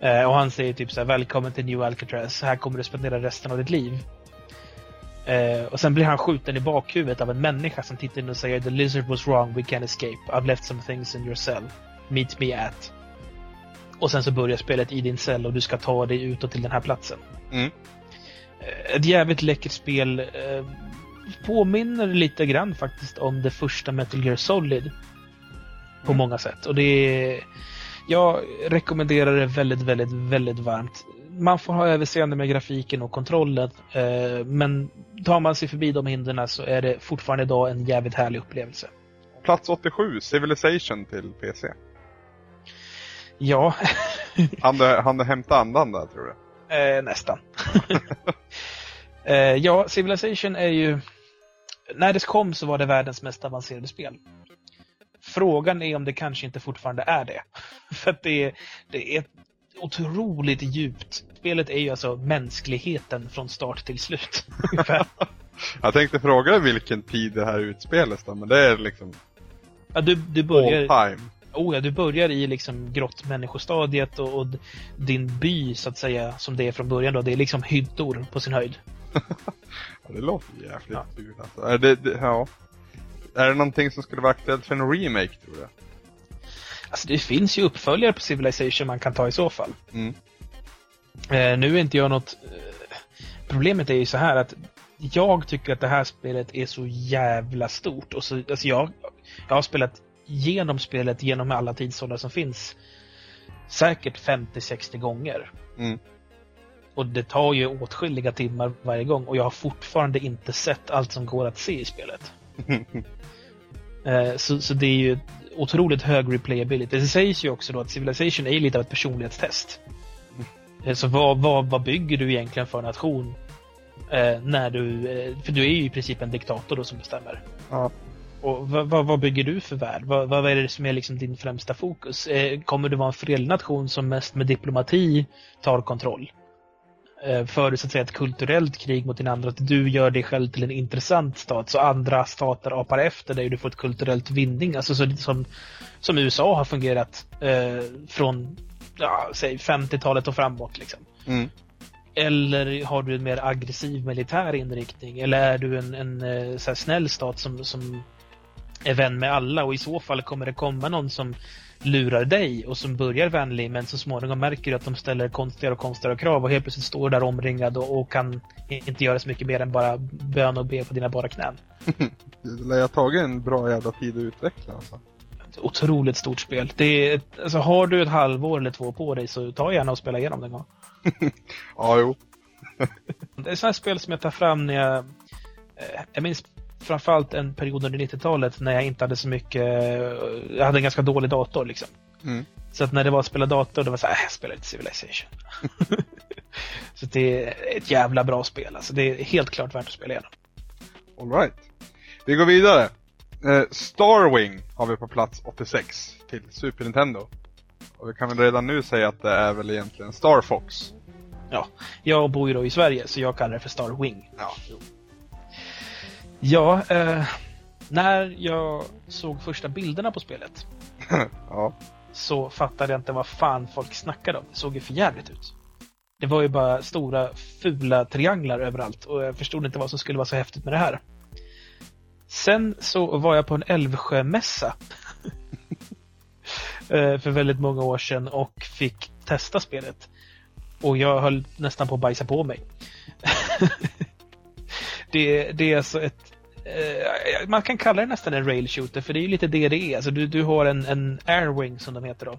Eh, och han säger typ så här, välkommen till New Alcatraz, här kommer du spendera resten av ditt liv. Eh, och sen blir han skjuten i bakhuvudet av en människa som tittar in och säger The lizard was wrong, we can escape. I've left some things in your cell. Meet me at. Och sen så börjar spelet i din cell och du ska ta dig utåt till den här platsen. Mm. Eh, Ett jävligt läckert spel. Eh, påminner lite grann faktiskt om det första Metal Gear Solid. På Mm. många sätt. Och det är... Jag rekommenderar det väldigt, väldigt, väldigt varmt. Man får ha överseende med grafiken och kontrollen. eh, Men tar man sig förbi de hindren så är det fortfarande idag en jävligt härlig upplevelse. Plats 87, Civilization till PC. Ja, <laughs> Han du, han du hämta andan där tror du? Eh, nästan. <laughs> eh, ja, Civilization är ju... När det kom så var det världens mest avancerade spel. Frågan är om det kanske inte fortfarande är det. <laughs> För att det är, det är otroligt djupt. Spelet är ju alltså mänskligheten från start till slut. <laughs> Jag tänkte fråga dig vilken tid det här utspelas då, men det är liksom ja, du, du, all börjar, time. oh ja, du börjar i liksom grottmänniskostadiet och, och din by, så att säga, som det är från början. Då, det är liksom hyddor på sin höjd. <laughs> Ja, det låter jävligt Ja. kul alltså. Är det, det, ja. Är det någonting som skulle vara aktuellt för en remake tror du? Alltså det finns ju uppföljare på Civilization man kan ta i så fall. Mm. Eh, nu är inte jag något... Eh, problemet är ju så här att jag tycker att det här spelet är så jävla stort. Och så, alltså jag, jag har spelat genom spelet genom alla tidsåldrar som finns säkert 50-60 gånger. Mm. Och det tar ju åtskilliga timmar varje gång och jag har fortfarande inte sett allt som går att se i spelet. <laughs> Eh, Så, så det är ju otroligt hög replayability. Det sägs ju också då att Civilization är lite av ett personlighetstest. Eh, Så vad, vad, vad bygger du egentligen för nation? Eh, när du, eh, för du är ju i princip en diktator då som bestämmer. ja. Och vad, vad, vad bygger du för värld? Vad, vad är det som är liksom din främsta fokus? Eh, kommer du vara en fredlig nation som mest med diplomati tar kontroll? Eh, för du så att säga ett kulturellt krig mot din andra, att du gör dig själv till en intressant stat så andra stater apar efter dig och du får ett kulturellt vinning. Alltså så, som, som USA har fungerat eh, från ja, säg 50-talet och framåt. Liksom. Mm. Eller har du en mer aggressiv militär inriktning? Eller är du en, en eh, så snäll stat som, som är vän med alla? Och i så fall kommer det komma någon som lurar dig och som börjar vänlig men så småningom märker du att de ställer konstigare och konstigare krav och helt plötsligt står där omringad och, och kan inte göra så mycket mer än bara bön och be på dina bara knän. Det lär ha tagit en bra jävla tid att utveckla alltså. Ett otroligt stort spel. Det är, ett- alltså, har du ett halvår eller två på dig så ta gärna och spela igenom det en gång. <laughs> Ja, jo. <laughs> Det är sådana spel som jag tar fram när jag... eh, Jag minns framförallt en period under 90-talet när jag inte hade så mycket... Jag hade en ganska dålig dator liksom. Mm. Så att när det var att spela dator, då var det så här, äh, jag spelar lite Civilization. <laughs> så det är ett jävla bra spel. Alltså, det är helt klart värt att spela igenom. All right. Vi går vidare. Eh, Starwing har vi på plats 86 till Super Nintendo. Och vi kan väl redan nu säga att det är väl egentligen Star Fox. Ja, jag bor ju då i Sverige, så jag kallar det för Star Wing. Ja, jo. Ja, eh, när jag såg första bilderna på spelet <laughs> ja. så fattade jag inte vad fan folk snackade om. Det såg ju för jävligt ut. Det var ju bara stora fula trianglar överallt och jag förstod inte vad som skulle vara så häftigt med det här. Sen så var jag på en Älvsjömässa <laughs> eh, för väldigt många år sedan och fick testa spelet. Och jag höll nästan på att bajsa på mig. <laughs> det, det är alltså ett eh, man kan kalla det nästan en rail shooter för det är ju lite det det är. Alltså du, du har en, en airwing som de heter då.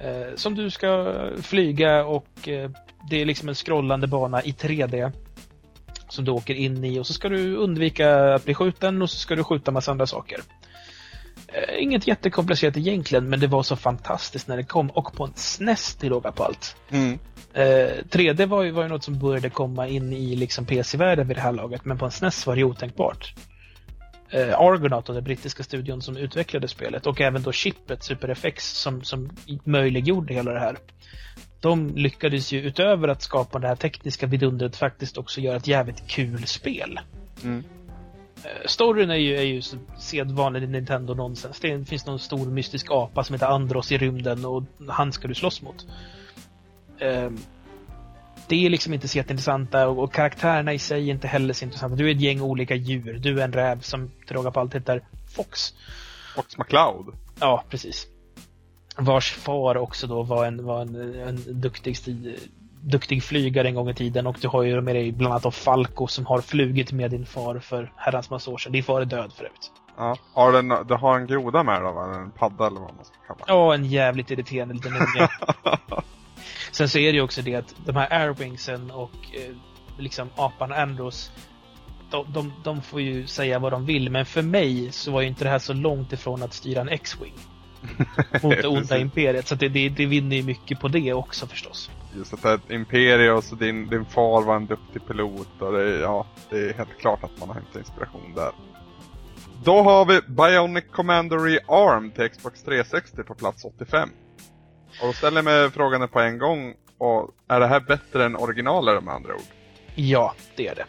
Eh, som du ska flyga och eh, det är liksom en scrollande bana i 3D. Som du åker in i och så ska du undvika att bli skjuten och så ska du skjuta massa andra saker. Eh, inget jättekomplicerat egentligen men det var så fantastiskt när det kom och på en SNES till råga på allt. Mm. Eh, 3D var ju, var ju något som började komma in i liksom PC-världen vid det här laget, men på en SNES var det otänkbart. Eh, Argonaut, och den brittiska studion som utvecklade spelet, och även då chippet SuperFX som, som möjliggjorde hela det här. De lyckades ju utöver att skapa det här tekniska vidundret faktiskt också göra ett jävligt kul spel. Mm. Eh, storyn är ju, är ju sedvanlig Nintendo-nonsens. Det finns någon stor mystisk apa som heter Andros i rymden och han ska du slåss mot. Um, det är liksom inte så jätteintressanta och, och karaktärerna i sig är inte heller så intressanta. Du är ett gäng olika djur. Du är en räv som till råga på allt heter Fox. Fox McCloud? Ja, precis. Vars far också då var en, var en, en duktig, duktig flygare en gång i tiden och du har ju med dig bland annat Falco som har flugit med din far för herrans massa år sedan. Din far är död förut. Ja, har den, du har en groda med då va? En padda eller vad man ska kalla det. Ja, en jävligt irriterande liten unge. <laughs> Sen så är det ju också det att de här airwingsen och eh, liksom apan Andros de, de, de, får ju säga vad de vill, men för mig så var ju inte det här så långt ifrån att styra en X-Wing. <laughs> mot det onda imperiet, så det, det, det vinner ju mycket på det också förstås. Just att det är ett imperium och din, din far var en duktig pilot och det, ja, det är helt klart att man har hämtat inspiration där. Då har vi Bionic Commander Rearm till Xbox 360 på plats 85. Och då ställer jag mig frågan på en gång. Och är det här bättre än originalet med andra ord? Ja, det är det.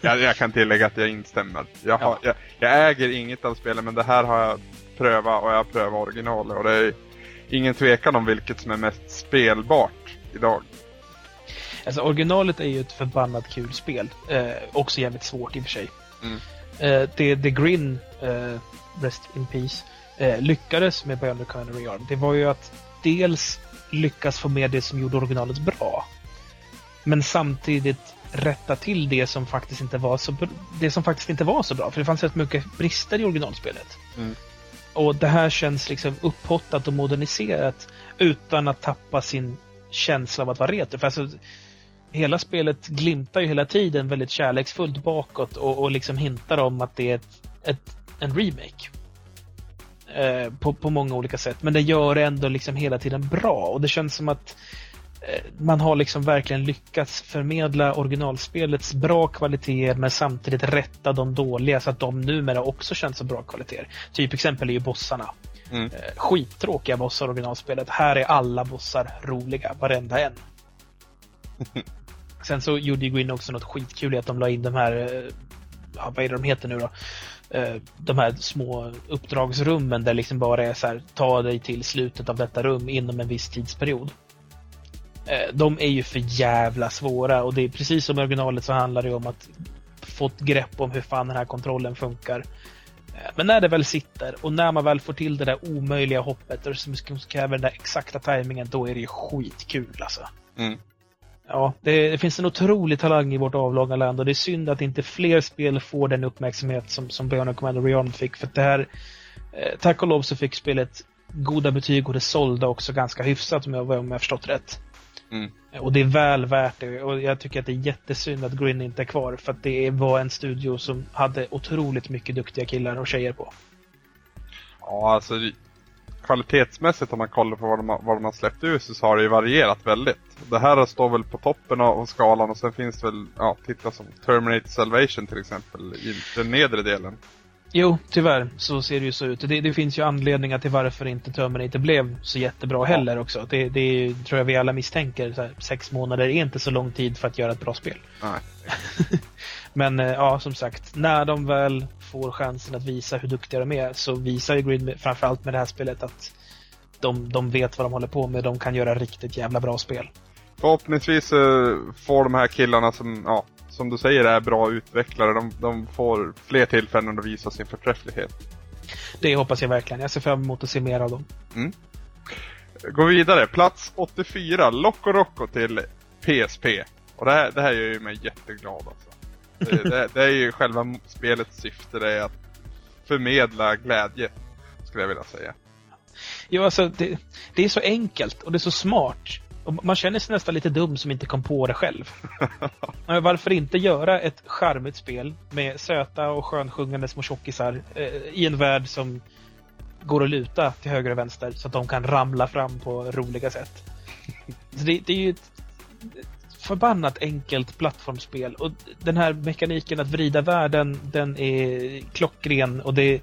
<laughs> jag, jag kan tillägga att jag instämmer. Jag, har, ja. jag, jag, äger inget av spelen men det här har jag prövat och jag har prövat originalet. Och det är ingen tvekan om vilket som är mest spelbart idag. Alltså originalet är ju ett förbannat kul spel. Eh, också jävligt svårt i och för sig. Mm. Eh, det, The Grin, eh, Rest in Peace, eh, lyckades med Bionic Rearm. Det var ju att dels lyckas få med det som gjorde originalet bra. Men samtidigt rätta till det som faktiskt inte var så, det som faktiskt inte var så bra. För det fanns rätt mycket brister i originalspelet. Mm. Och det här känns liksom upphottat och moderniserat utan att tappa sin känsla av att vara retro. För alltså, hela spelet glimtar ju hela tiden väldigt kärleksfullt bakåt och, och liksom hintar om att det är ett, ett en remake. Eh, på, på många olika sätt. Men det gör det ändå liksom hela tiden bra och det känns som att eh, man har liksom verkligen lyckats förmedla originalspelets bra kvaliteter men samtidigt rätta de dåliga så att de numera också känns som bra kvaliteter. Typ exempel är ju bossarna. Mm. Eh, skittråkiga bossar i originalspelet. Här är alla bossar roliga, varenda en. <laughs> Sen så gjorde Green också något skitkul i att de la in de här, ja, vad är det de heter nu då? Eh, de här små uppdragsrummen där liksom bara är så här, ta dig till slutet av detta rum inom en viss tidsperiod. Eh, de är ju för jävla svåra och det är precis som i originalet så handlar det om att få ett grepp om hur fan den här kontrollen funkar. Eh, men när det väl sitter och när man väl får till det där omöjliga hoppet och som kräver den där exakta tajmingen, då är det ju skitkul alltså. Mm. Ja, det, det, finns en otrolig talang i vårt avlånga land och det är synd att inte fler spel får den uppmärksamhet som, som Bionic Commander Rearmed fick. För det här, eh, tack och lov så fick spelet goda betyg och det sålde också ganska hyfsat om jag, om jag förstått rätt. Mm. Och det är väl värt det och jag tycker att det är jättesynd att Grin inte är kvar för att det var en studio som hade otroligt mycket duktiga killar och tjejer på. Ja, alltså kvalitetsmässigt om man kollar på vad de, vad de har släppt ut så har det ju varierat väldigt. Det här står väl på toppen av skalan och sen finns det väl, ja, titta som Terminator Salvation till exempel i den nedre delen. Jo, tyvärr så ser det ju så ut. Det, det finns ju anledningar till varför inte Terminator blev så jättebra heller också. Det, det tror jag vi alla misstänker. Här, sex månader är inte så lång tid för att göra ett bra spel. <laughs> Men eh, ja, som sagt, när de väl får chansen att visa hur duktiga de är så visar ju Grid, framförallt med det här spelet, att de, de vet vad de håller på med. De kan göra riktigt jävla bra spel. Förhoppningsvis uh, får de här killarna som, ja, som du säger är bra utvecklare, de, de får fler tillfällen att visa sin förträfflighet. Det hoppas jag verkligen. Jag ser fram emot att se mer av dem. Mm. Gå vidare. Plats 84. Loco Roco till PSP. Och det här, det här gör ju mig jätteglad alltså. Det, <laughs> det, det, är ju själva spelets syfte, det är att förmedla glädje, skulle jag vilja säga. Ja, alltså det, det är så enkelt och det är så smart. Man känner sig nästan lite dum som inte kom på det själv. <laughs> Men varför inte göra ett charmigt spel med söta och skönsjungande små tjockisar eh, i en värld som går att luta till höger och vänster så att de kan ramla fram på roliga sätt. Det, det är ju ett, förbannat enkelt plattformsspel och den här mekaniken att vrida världen den är klockren och det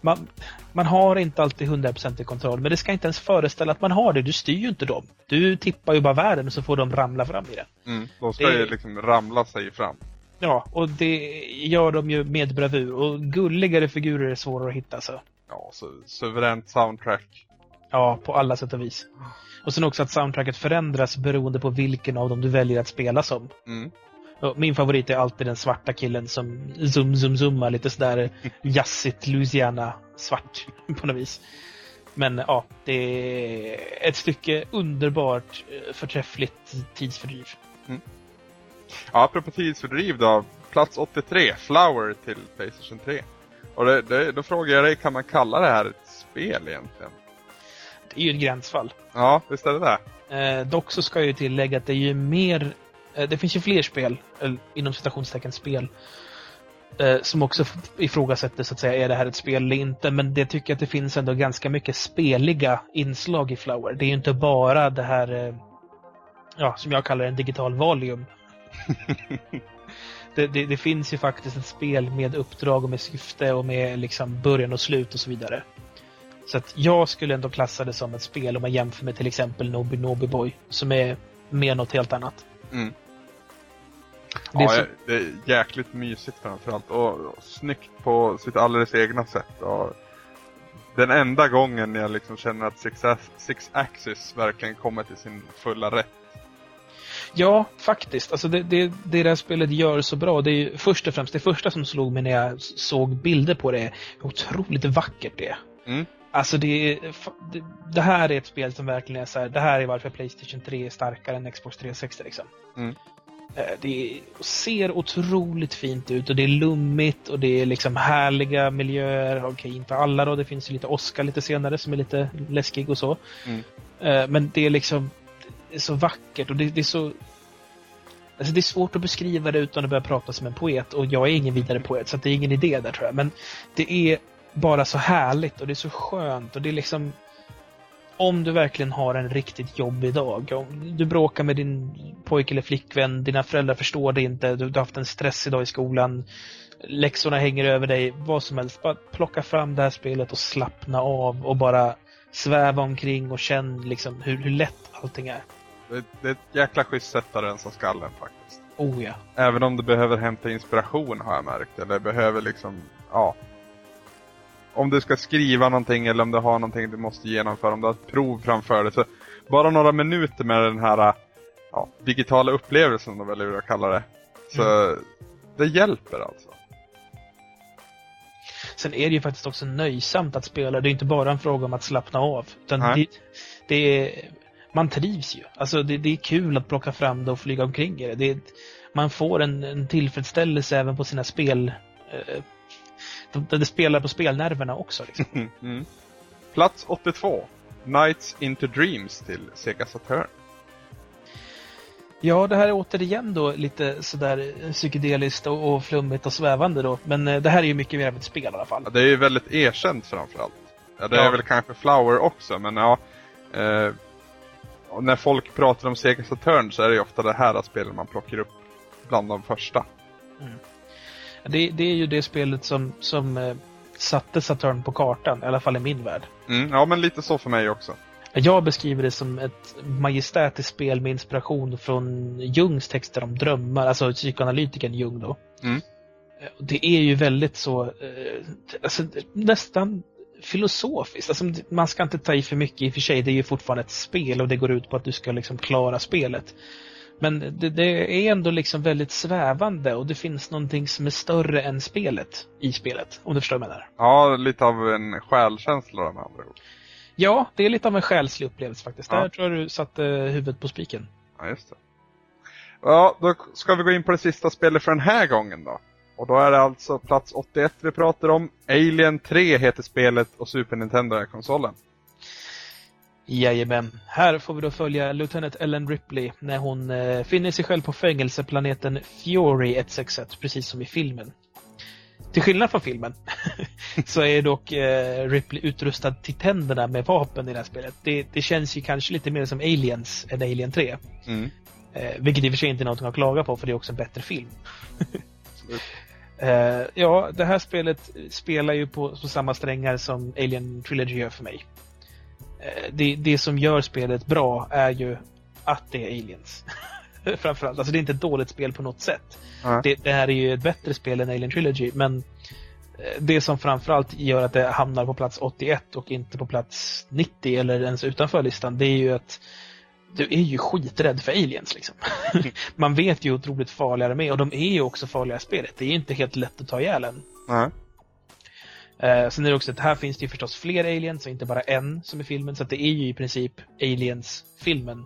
man, man har inte alltid 100% kontroll men det ska inte ens föreställa att man har det. Du styr ju inte dem. Du tippar ju bara världen och så får de ramla fram i den. Mm, de ska det... ju liksom ramla sig fram. Ja, och det gör de ju med bravur. Och gulligare figurer är svårare att hitta. Så. Ja, så suveränt soundtrack. Ja, på alla sätt och vis. Och sen också att soundtracket förändras beroende på vilken av dem du väljer att spela som. Mm. Min favorit är alltid den svarta killen som zoom, zoom, zoomar lite sådär <laughs> jazzigt Louisiana svart på något vis. Men ja, det är ett stycke underbart eh, förträffligt tidsfördriv. Ja, apropå tidsfördriv då. Plats 83, Flower till Playstation 3. Och det, det, då frågar jag dig, kan man kalla det här ett spel egentligen? Det är ju ett gränsfall. Ja, visst är det det? Eh, dock så ska jag ju tillägga att det är ju mer, det finns ju fler spel, inom citationstecken spel, eh, som också ifrågasätter så att säga, är det här ett spel eller inte? Men det tycker jag att det finns ändå ganska mycket speliga inslag i Flower. Det är ju inte bara det här, eh, ja, som jag kallar en digital volume. <laughs> det, det, det finns ju faktiskt ett spel med uppdrag och med syfte och med liksom början och slut och så vidare. Så att jag skulle ändå klassa det som ett spel om man jämför med till exempel Nobi Nobi Boy, som är mer något helt annat. Mm. Det är ja, så- det är jäkligt mysigt framförallt. Och, och snyggt på sitt alldeles egna sätt. Och den enda gången jag liksom känner att Six, Six Axis verkligen kommer till sin fulla rätt. Ja, faktiskt. Alltså det, det, det det här spelet gör så bra, det är ju först och främst det första som slog mig när jag såg bilder på det, hur otroligt vackert det är. Mm. Alltså det, det, det här är ett spel som verkligen är så här, det här är varför Playstation 3 är starkare än Xbox 360 liksom. Mm. Eh, Det ser otroligt fint ut och det är lummigt och det är liksom härliga miljöer. Okej, inte alla då. Det finns ju lite Oscar lite senare som är lite läskig och så. Mm. Eh, Men det är liksom det är så vackert och det, det är så Alltså det är svårt att beskriva det utan att börja prata som en poet och jag är ingen vidare poet så det är ingen idé där tror jag. Men det är bara så härligt och det är så skönt och det är liksom om du verkligen har en riktigt jobbig dag, om du bråkar med din pojke eller flickvän, dina föräldrar förstår dig inte, du, du har haft en stressig dag i skolan, läxorna hänger över dig, vad som helst. Bara plocka fram det här spelet och slappna av och bara sväva omkring och känn liksom hur, hur lätt allting är. Det, det är ett jäkla schysst sätt att rensa skallen faktiskt. Oh ja. Även om du behöver hämta inspiration har jag märkt. Eller behöver liksom, ja. Om du ska skriva någonting eller om du har någonting du måste genomföra, om du har ett prov framför dig. Så bara några minuter med den här ja, digitala upplevelsen, då väljer jag att kalla det. Så det hjälper alltså. Sen är det ju faktiskt också nöjsamt att spela. Det är inte bara en fråga om att slappna av. Utan det, det är, man trivs ju. Alltså det, det är kul att plocka fram det och flyga omkring i det. det man får en, en tillfredsställelse även på sina spel. Eh, de- det spelar på spelnerverna också. Liksom. <laughs> Mm. Plats 82. Nights into Dreams till Sega Saturn. Ja, det här är återigen då lite sådär psykedeliskt och, och flummigt och svävande då. Men eh, det här är ju mycket mer av ett spel i alla fall. Ja, det är ju väldigt erkänt framförallt. Ja, det Ja. är väl kanske Flower också, men ja. Eh, när folk pratar om Sega Saturn så är det ju ofta det här spelet man plockar upp bland de första. Det, det är ju det spelet som, som eh, satte Saturn på kartan, i alla fall i min värld. Mm, ja, men lite så för mig också. Jag beskriver det som ett majestätiskt spel med inspiration från Jungs texter om drömmar, alltså psykoanalytikern Jung då. Mm. Eh, Det är ju väldigt så, eh, alltså, nästan filosofiskt. Alltså, man ska inte ta i för mycket i och för sig, det är ju fortfarande ett spel och det går ut på att du ska liksom klara spelet. Men det, det är ändå liksom väldigt svävande och det finns någonting som är större än spelet i spelet, om du förstår vad jag menar. Ja, lite av en själkänsla med andra ord. Ja, det är lite av en själslig upplevelse faktiskt. Ja. Där tror jag du satte huvudet på spiken. Ja, just det. Ja, då ska vi gå in på det sista spelet för den här gången då. Och då är det alltså plats 81 vi pratar om. Alien 3 heter spelet och Super Nintendo är konsolen. Jajamän. Här får vi då följa Lieutenant Ellen Ripley när hon eh, finner sig själv på fängelseplaneten Fury 161, precis som i filmen. Till skillnad från filmen <laughs> så är dock eh, Ripley utrustad till tänderna med vapen i det här spelet. Det, det känns ju kanske lite mer som Aliens än Alien 3. Mm. Eh, vilket i och för sig inte är något att klaga på för det är också en bättre film. <laughs> Eh, ja, det här spelet spelar ju på, på samma strängar som Alien Trilogy gör för mig. Eh, det, det som gör spelet bra är ju att det är aliens. <laughs> Framförallt. Alltså det är inte ett dåligt spel på något sätt. Ja. Det, det här är ju ett bättre spel än Alien Trilogy, men eh, det som framförallt gör att det hamnar på plats 81 och inte på plats 90 eller ens utanför listan, det är ju att du är ju skiträdd för aliens liksom. <laughs> Man vet ju hur otroligt farliga de är och de är ju också farliga i spelet. Det är ju inte helt lätt att ta ihjäl en. Nej. Eh, sen är det också att här finns det ju förstås fler aliens och inte bara en som i filmen. Så att det är ju i princip aliens-filmen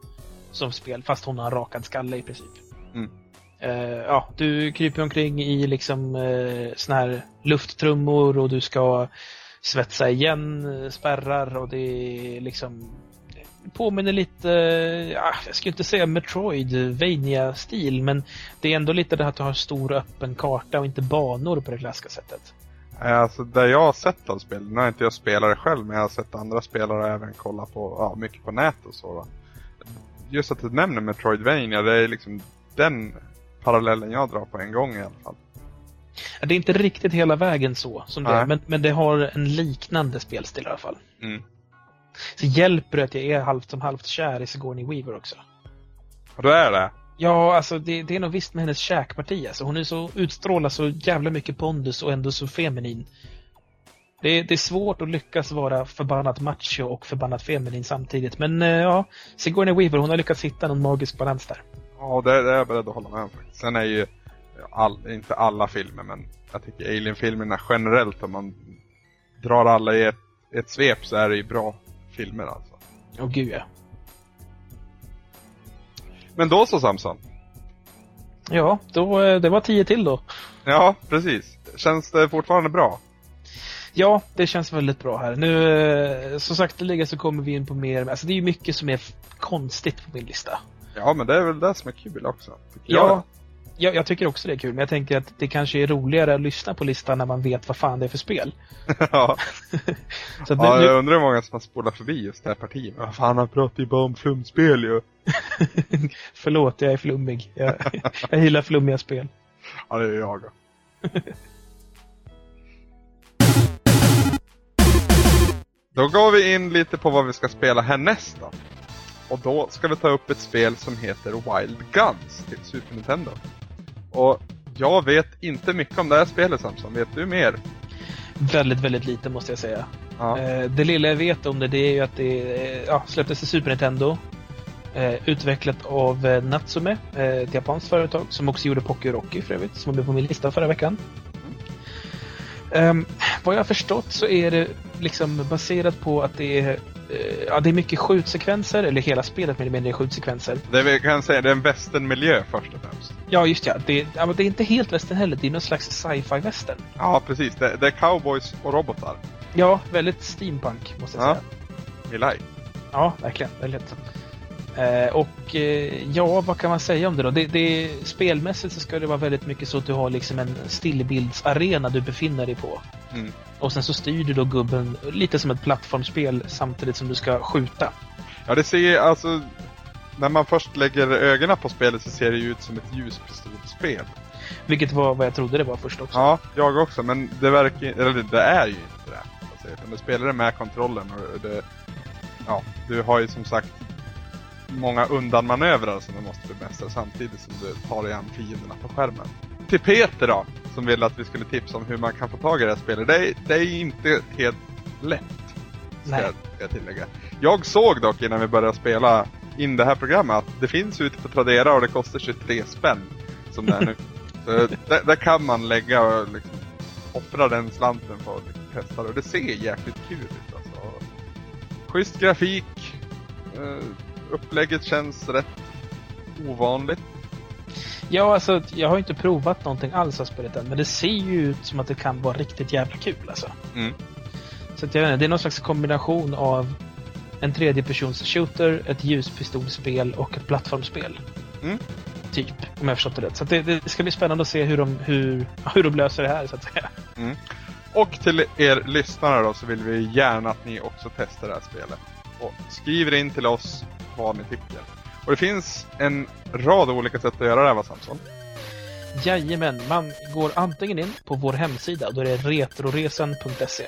som spel, fast hon har en rakad skalle i princip. Mm. Eh, ja, du kryper omkring i liksom eh, såna här lufttrummor och du ska svetsa igen eh, spärrar och det är liksom påminner lite, ja, jag skulle inte säga metroidvania stil men det är ändå lite det här att du har stor öppen karta och inte banor på det klassiska sättet. Nej, Alltså det jag har sett av spel, nu har inte jag spelat själv men jag har sett andra spelare och även kolla på, ja, mycket på nät och så. Då. Just att du nämner Metroidvania, det är liksom den parallellen jag drar på en gång i alla fall. Det är inte riktigt hela vägen så, som det men, men det har en liknande spelstil i alla fall. Mm. Så hjälper det att jag är halvt som halvt kär i Sigourney Weaver också. Och det är det? Ja, alltså det, det är nog visst med hennes käkparti. Alltså, hon är så, utstrålar så jävla mycket pondus och ändå så feminin. Det, det är svårt att lyckas vara förbannat macho och förbannat feminin samtidigt. Men eh, ja, Sigourney Weaver, hon har lyckats hitta någon magisk balans där. Ja, det, det är jag beredd att hålla med om faktiskt. Sen är ju, all, inte alla filmer, men jag tycker Alien-filmerna generellt, om man drar alla i ett, ett svep så är det ju bra filmer alltså. Åh gud ja. Men då så Samson. Ja, då, eh, det var tio till då. Ja, precis. Känns det fortfarande bra? Ja, det känns väldigt bra här. Nu, eh, så sakteliga så kommer vi in på mer, alltså det är ju mycket som är konstigt på min lista. Ja, men det är väl det som är kul också. Ja, jag, jag tycker också det är kul, men jag tänker att det kanske är roligare att lyssna på listan när man vet vad fan det är för spel. jag. <laughs> ja. <laughs> Så att ja, nu, jag nu, undrar hur många som har spolat förbi just det här partiet. Vad fan, han pratar ju bara om flumspel ju. förlåt, jag är flummig. Jag, <laughs> jag gillar flummiga spel. Ja, det är jag då. Då går vi in lite på vad vi ska spela härnäst då. Och då ska vi ta upp ett spel som heter Wild Guns till Super Nintendo. Och jag vet inte mycket om det här spelet Samson, vet du mer? Väldigt, väldigt lite måste jag säga. Ja. Eh, det lilla jag vet om det, det är ju att det eh, ja, släpptes till Super Nintendo. Eh, utvecklat av Natsume, ett japanskt företag som också gjorde Pocky Rocky för övrigt, som var med på min lista förra veckan. Ehm, vad jag har förstått så är det liksom baserat på att det är, ja, det är mycket skjutsekvenser, eller hela spelet mer eller mindre är skjutsekvenser. Det vi kan säga det är en västernmiljö först och främst. Ja, just ja. Det, ja men det är inte helt västern heller, det är någon slags sci-fi västern. Ja, precis. Det, det är cowboys och robotar. Ja, väldigt steampunk måste jag Ja. säga. I like. Ja, verkligen. Väldigt. Eh, och eh, ja, vad kan man säga om det då? Det, det, spelmässigt så ska det vara väldigt mycket så att du har liksom en stillbildsarena du befinner dig på. Mm. Och sen så styr du då gubben lite som ett plattformsspel samtidigt som du ska skjuta. Ja, det ser alltså... När man först lägger ögonen på spelet så ser det ju ut som ett ljuspistolspel. Vilket var vad jag trodde det var först också. Ja, jag också, men det verkar eller det är ju inte det. Alltså, utan du spelar det med kontrollen och det... Ja, du har ju som sagt många undanmanövrar som du måste bemästra samtidigt som du tar dig an fienderna på skärmen. Till Peter då, som ville att vi skulle tipsa om hur man kan få tag i det här spelet. Det är, det är inte helt lätt, ska jag, ska jag tillägga. Jag såg dock innan vi började spela in det här programmet att det finns ute på Tradera och det kostar 23 spänn. Som det är nu. <laughs> Så där, där kan man lägga och liksom offra den slanten för att liksom testa det. Och det ser jäkligt kul ut alltså. Schysst grafik. eh, Upplägget känns rätt ovanligt. Ja, alltså jag har inte provat någonting alls av spelet än, men det ser ju ut som att det kan vara riktigt jävla kul alltså. Mm. Så att jag vet inte, det är någon slags kombination av en tredjepersons shooter, ett ljuspistolspel och ett plattformsspel. Mm. Typ, om jag förstått det rätt. Så det, det ska bli spännande att se hur de, hur, <laughs> hur de löser det här, så att säga. Och till er lyssnare då så vill vi gärna att ni också testar det här spelet. Och skriver in till oss vad ni tycker. Och det finns en rad olika sätt att göra det här va Samson? Jajamän, man går antingen in på vår hemsida, då är det retroresan.se.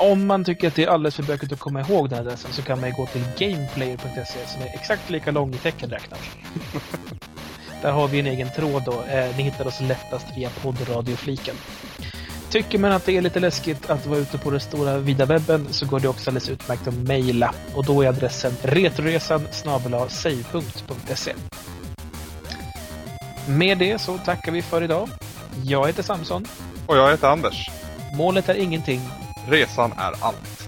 Om man tycker att det är alldeles för bökigt att komma ihåg den adressen så kan man ju gå till gameplayer.se som är exakt lika lång i tecken räknat. <laughs> Där har vi en egen tråd då. Eh, ni hittar oss lättast via poddradiofliken. Tycker man att det är lite läskigt att vara ute på den stora vida webben så går det också alldeles utmärkt att mejla. Och då är adressen retroresan save.se. Med det så tackar vi för idag. Jag heter Samson. Och jag heter Anders. Målet är ingenting. Resan är allt.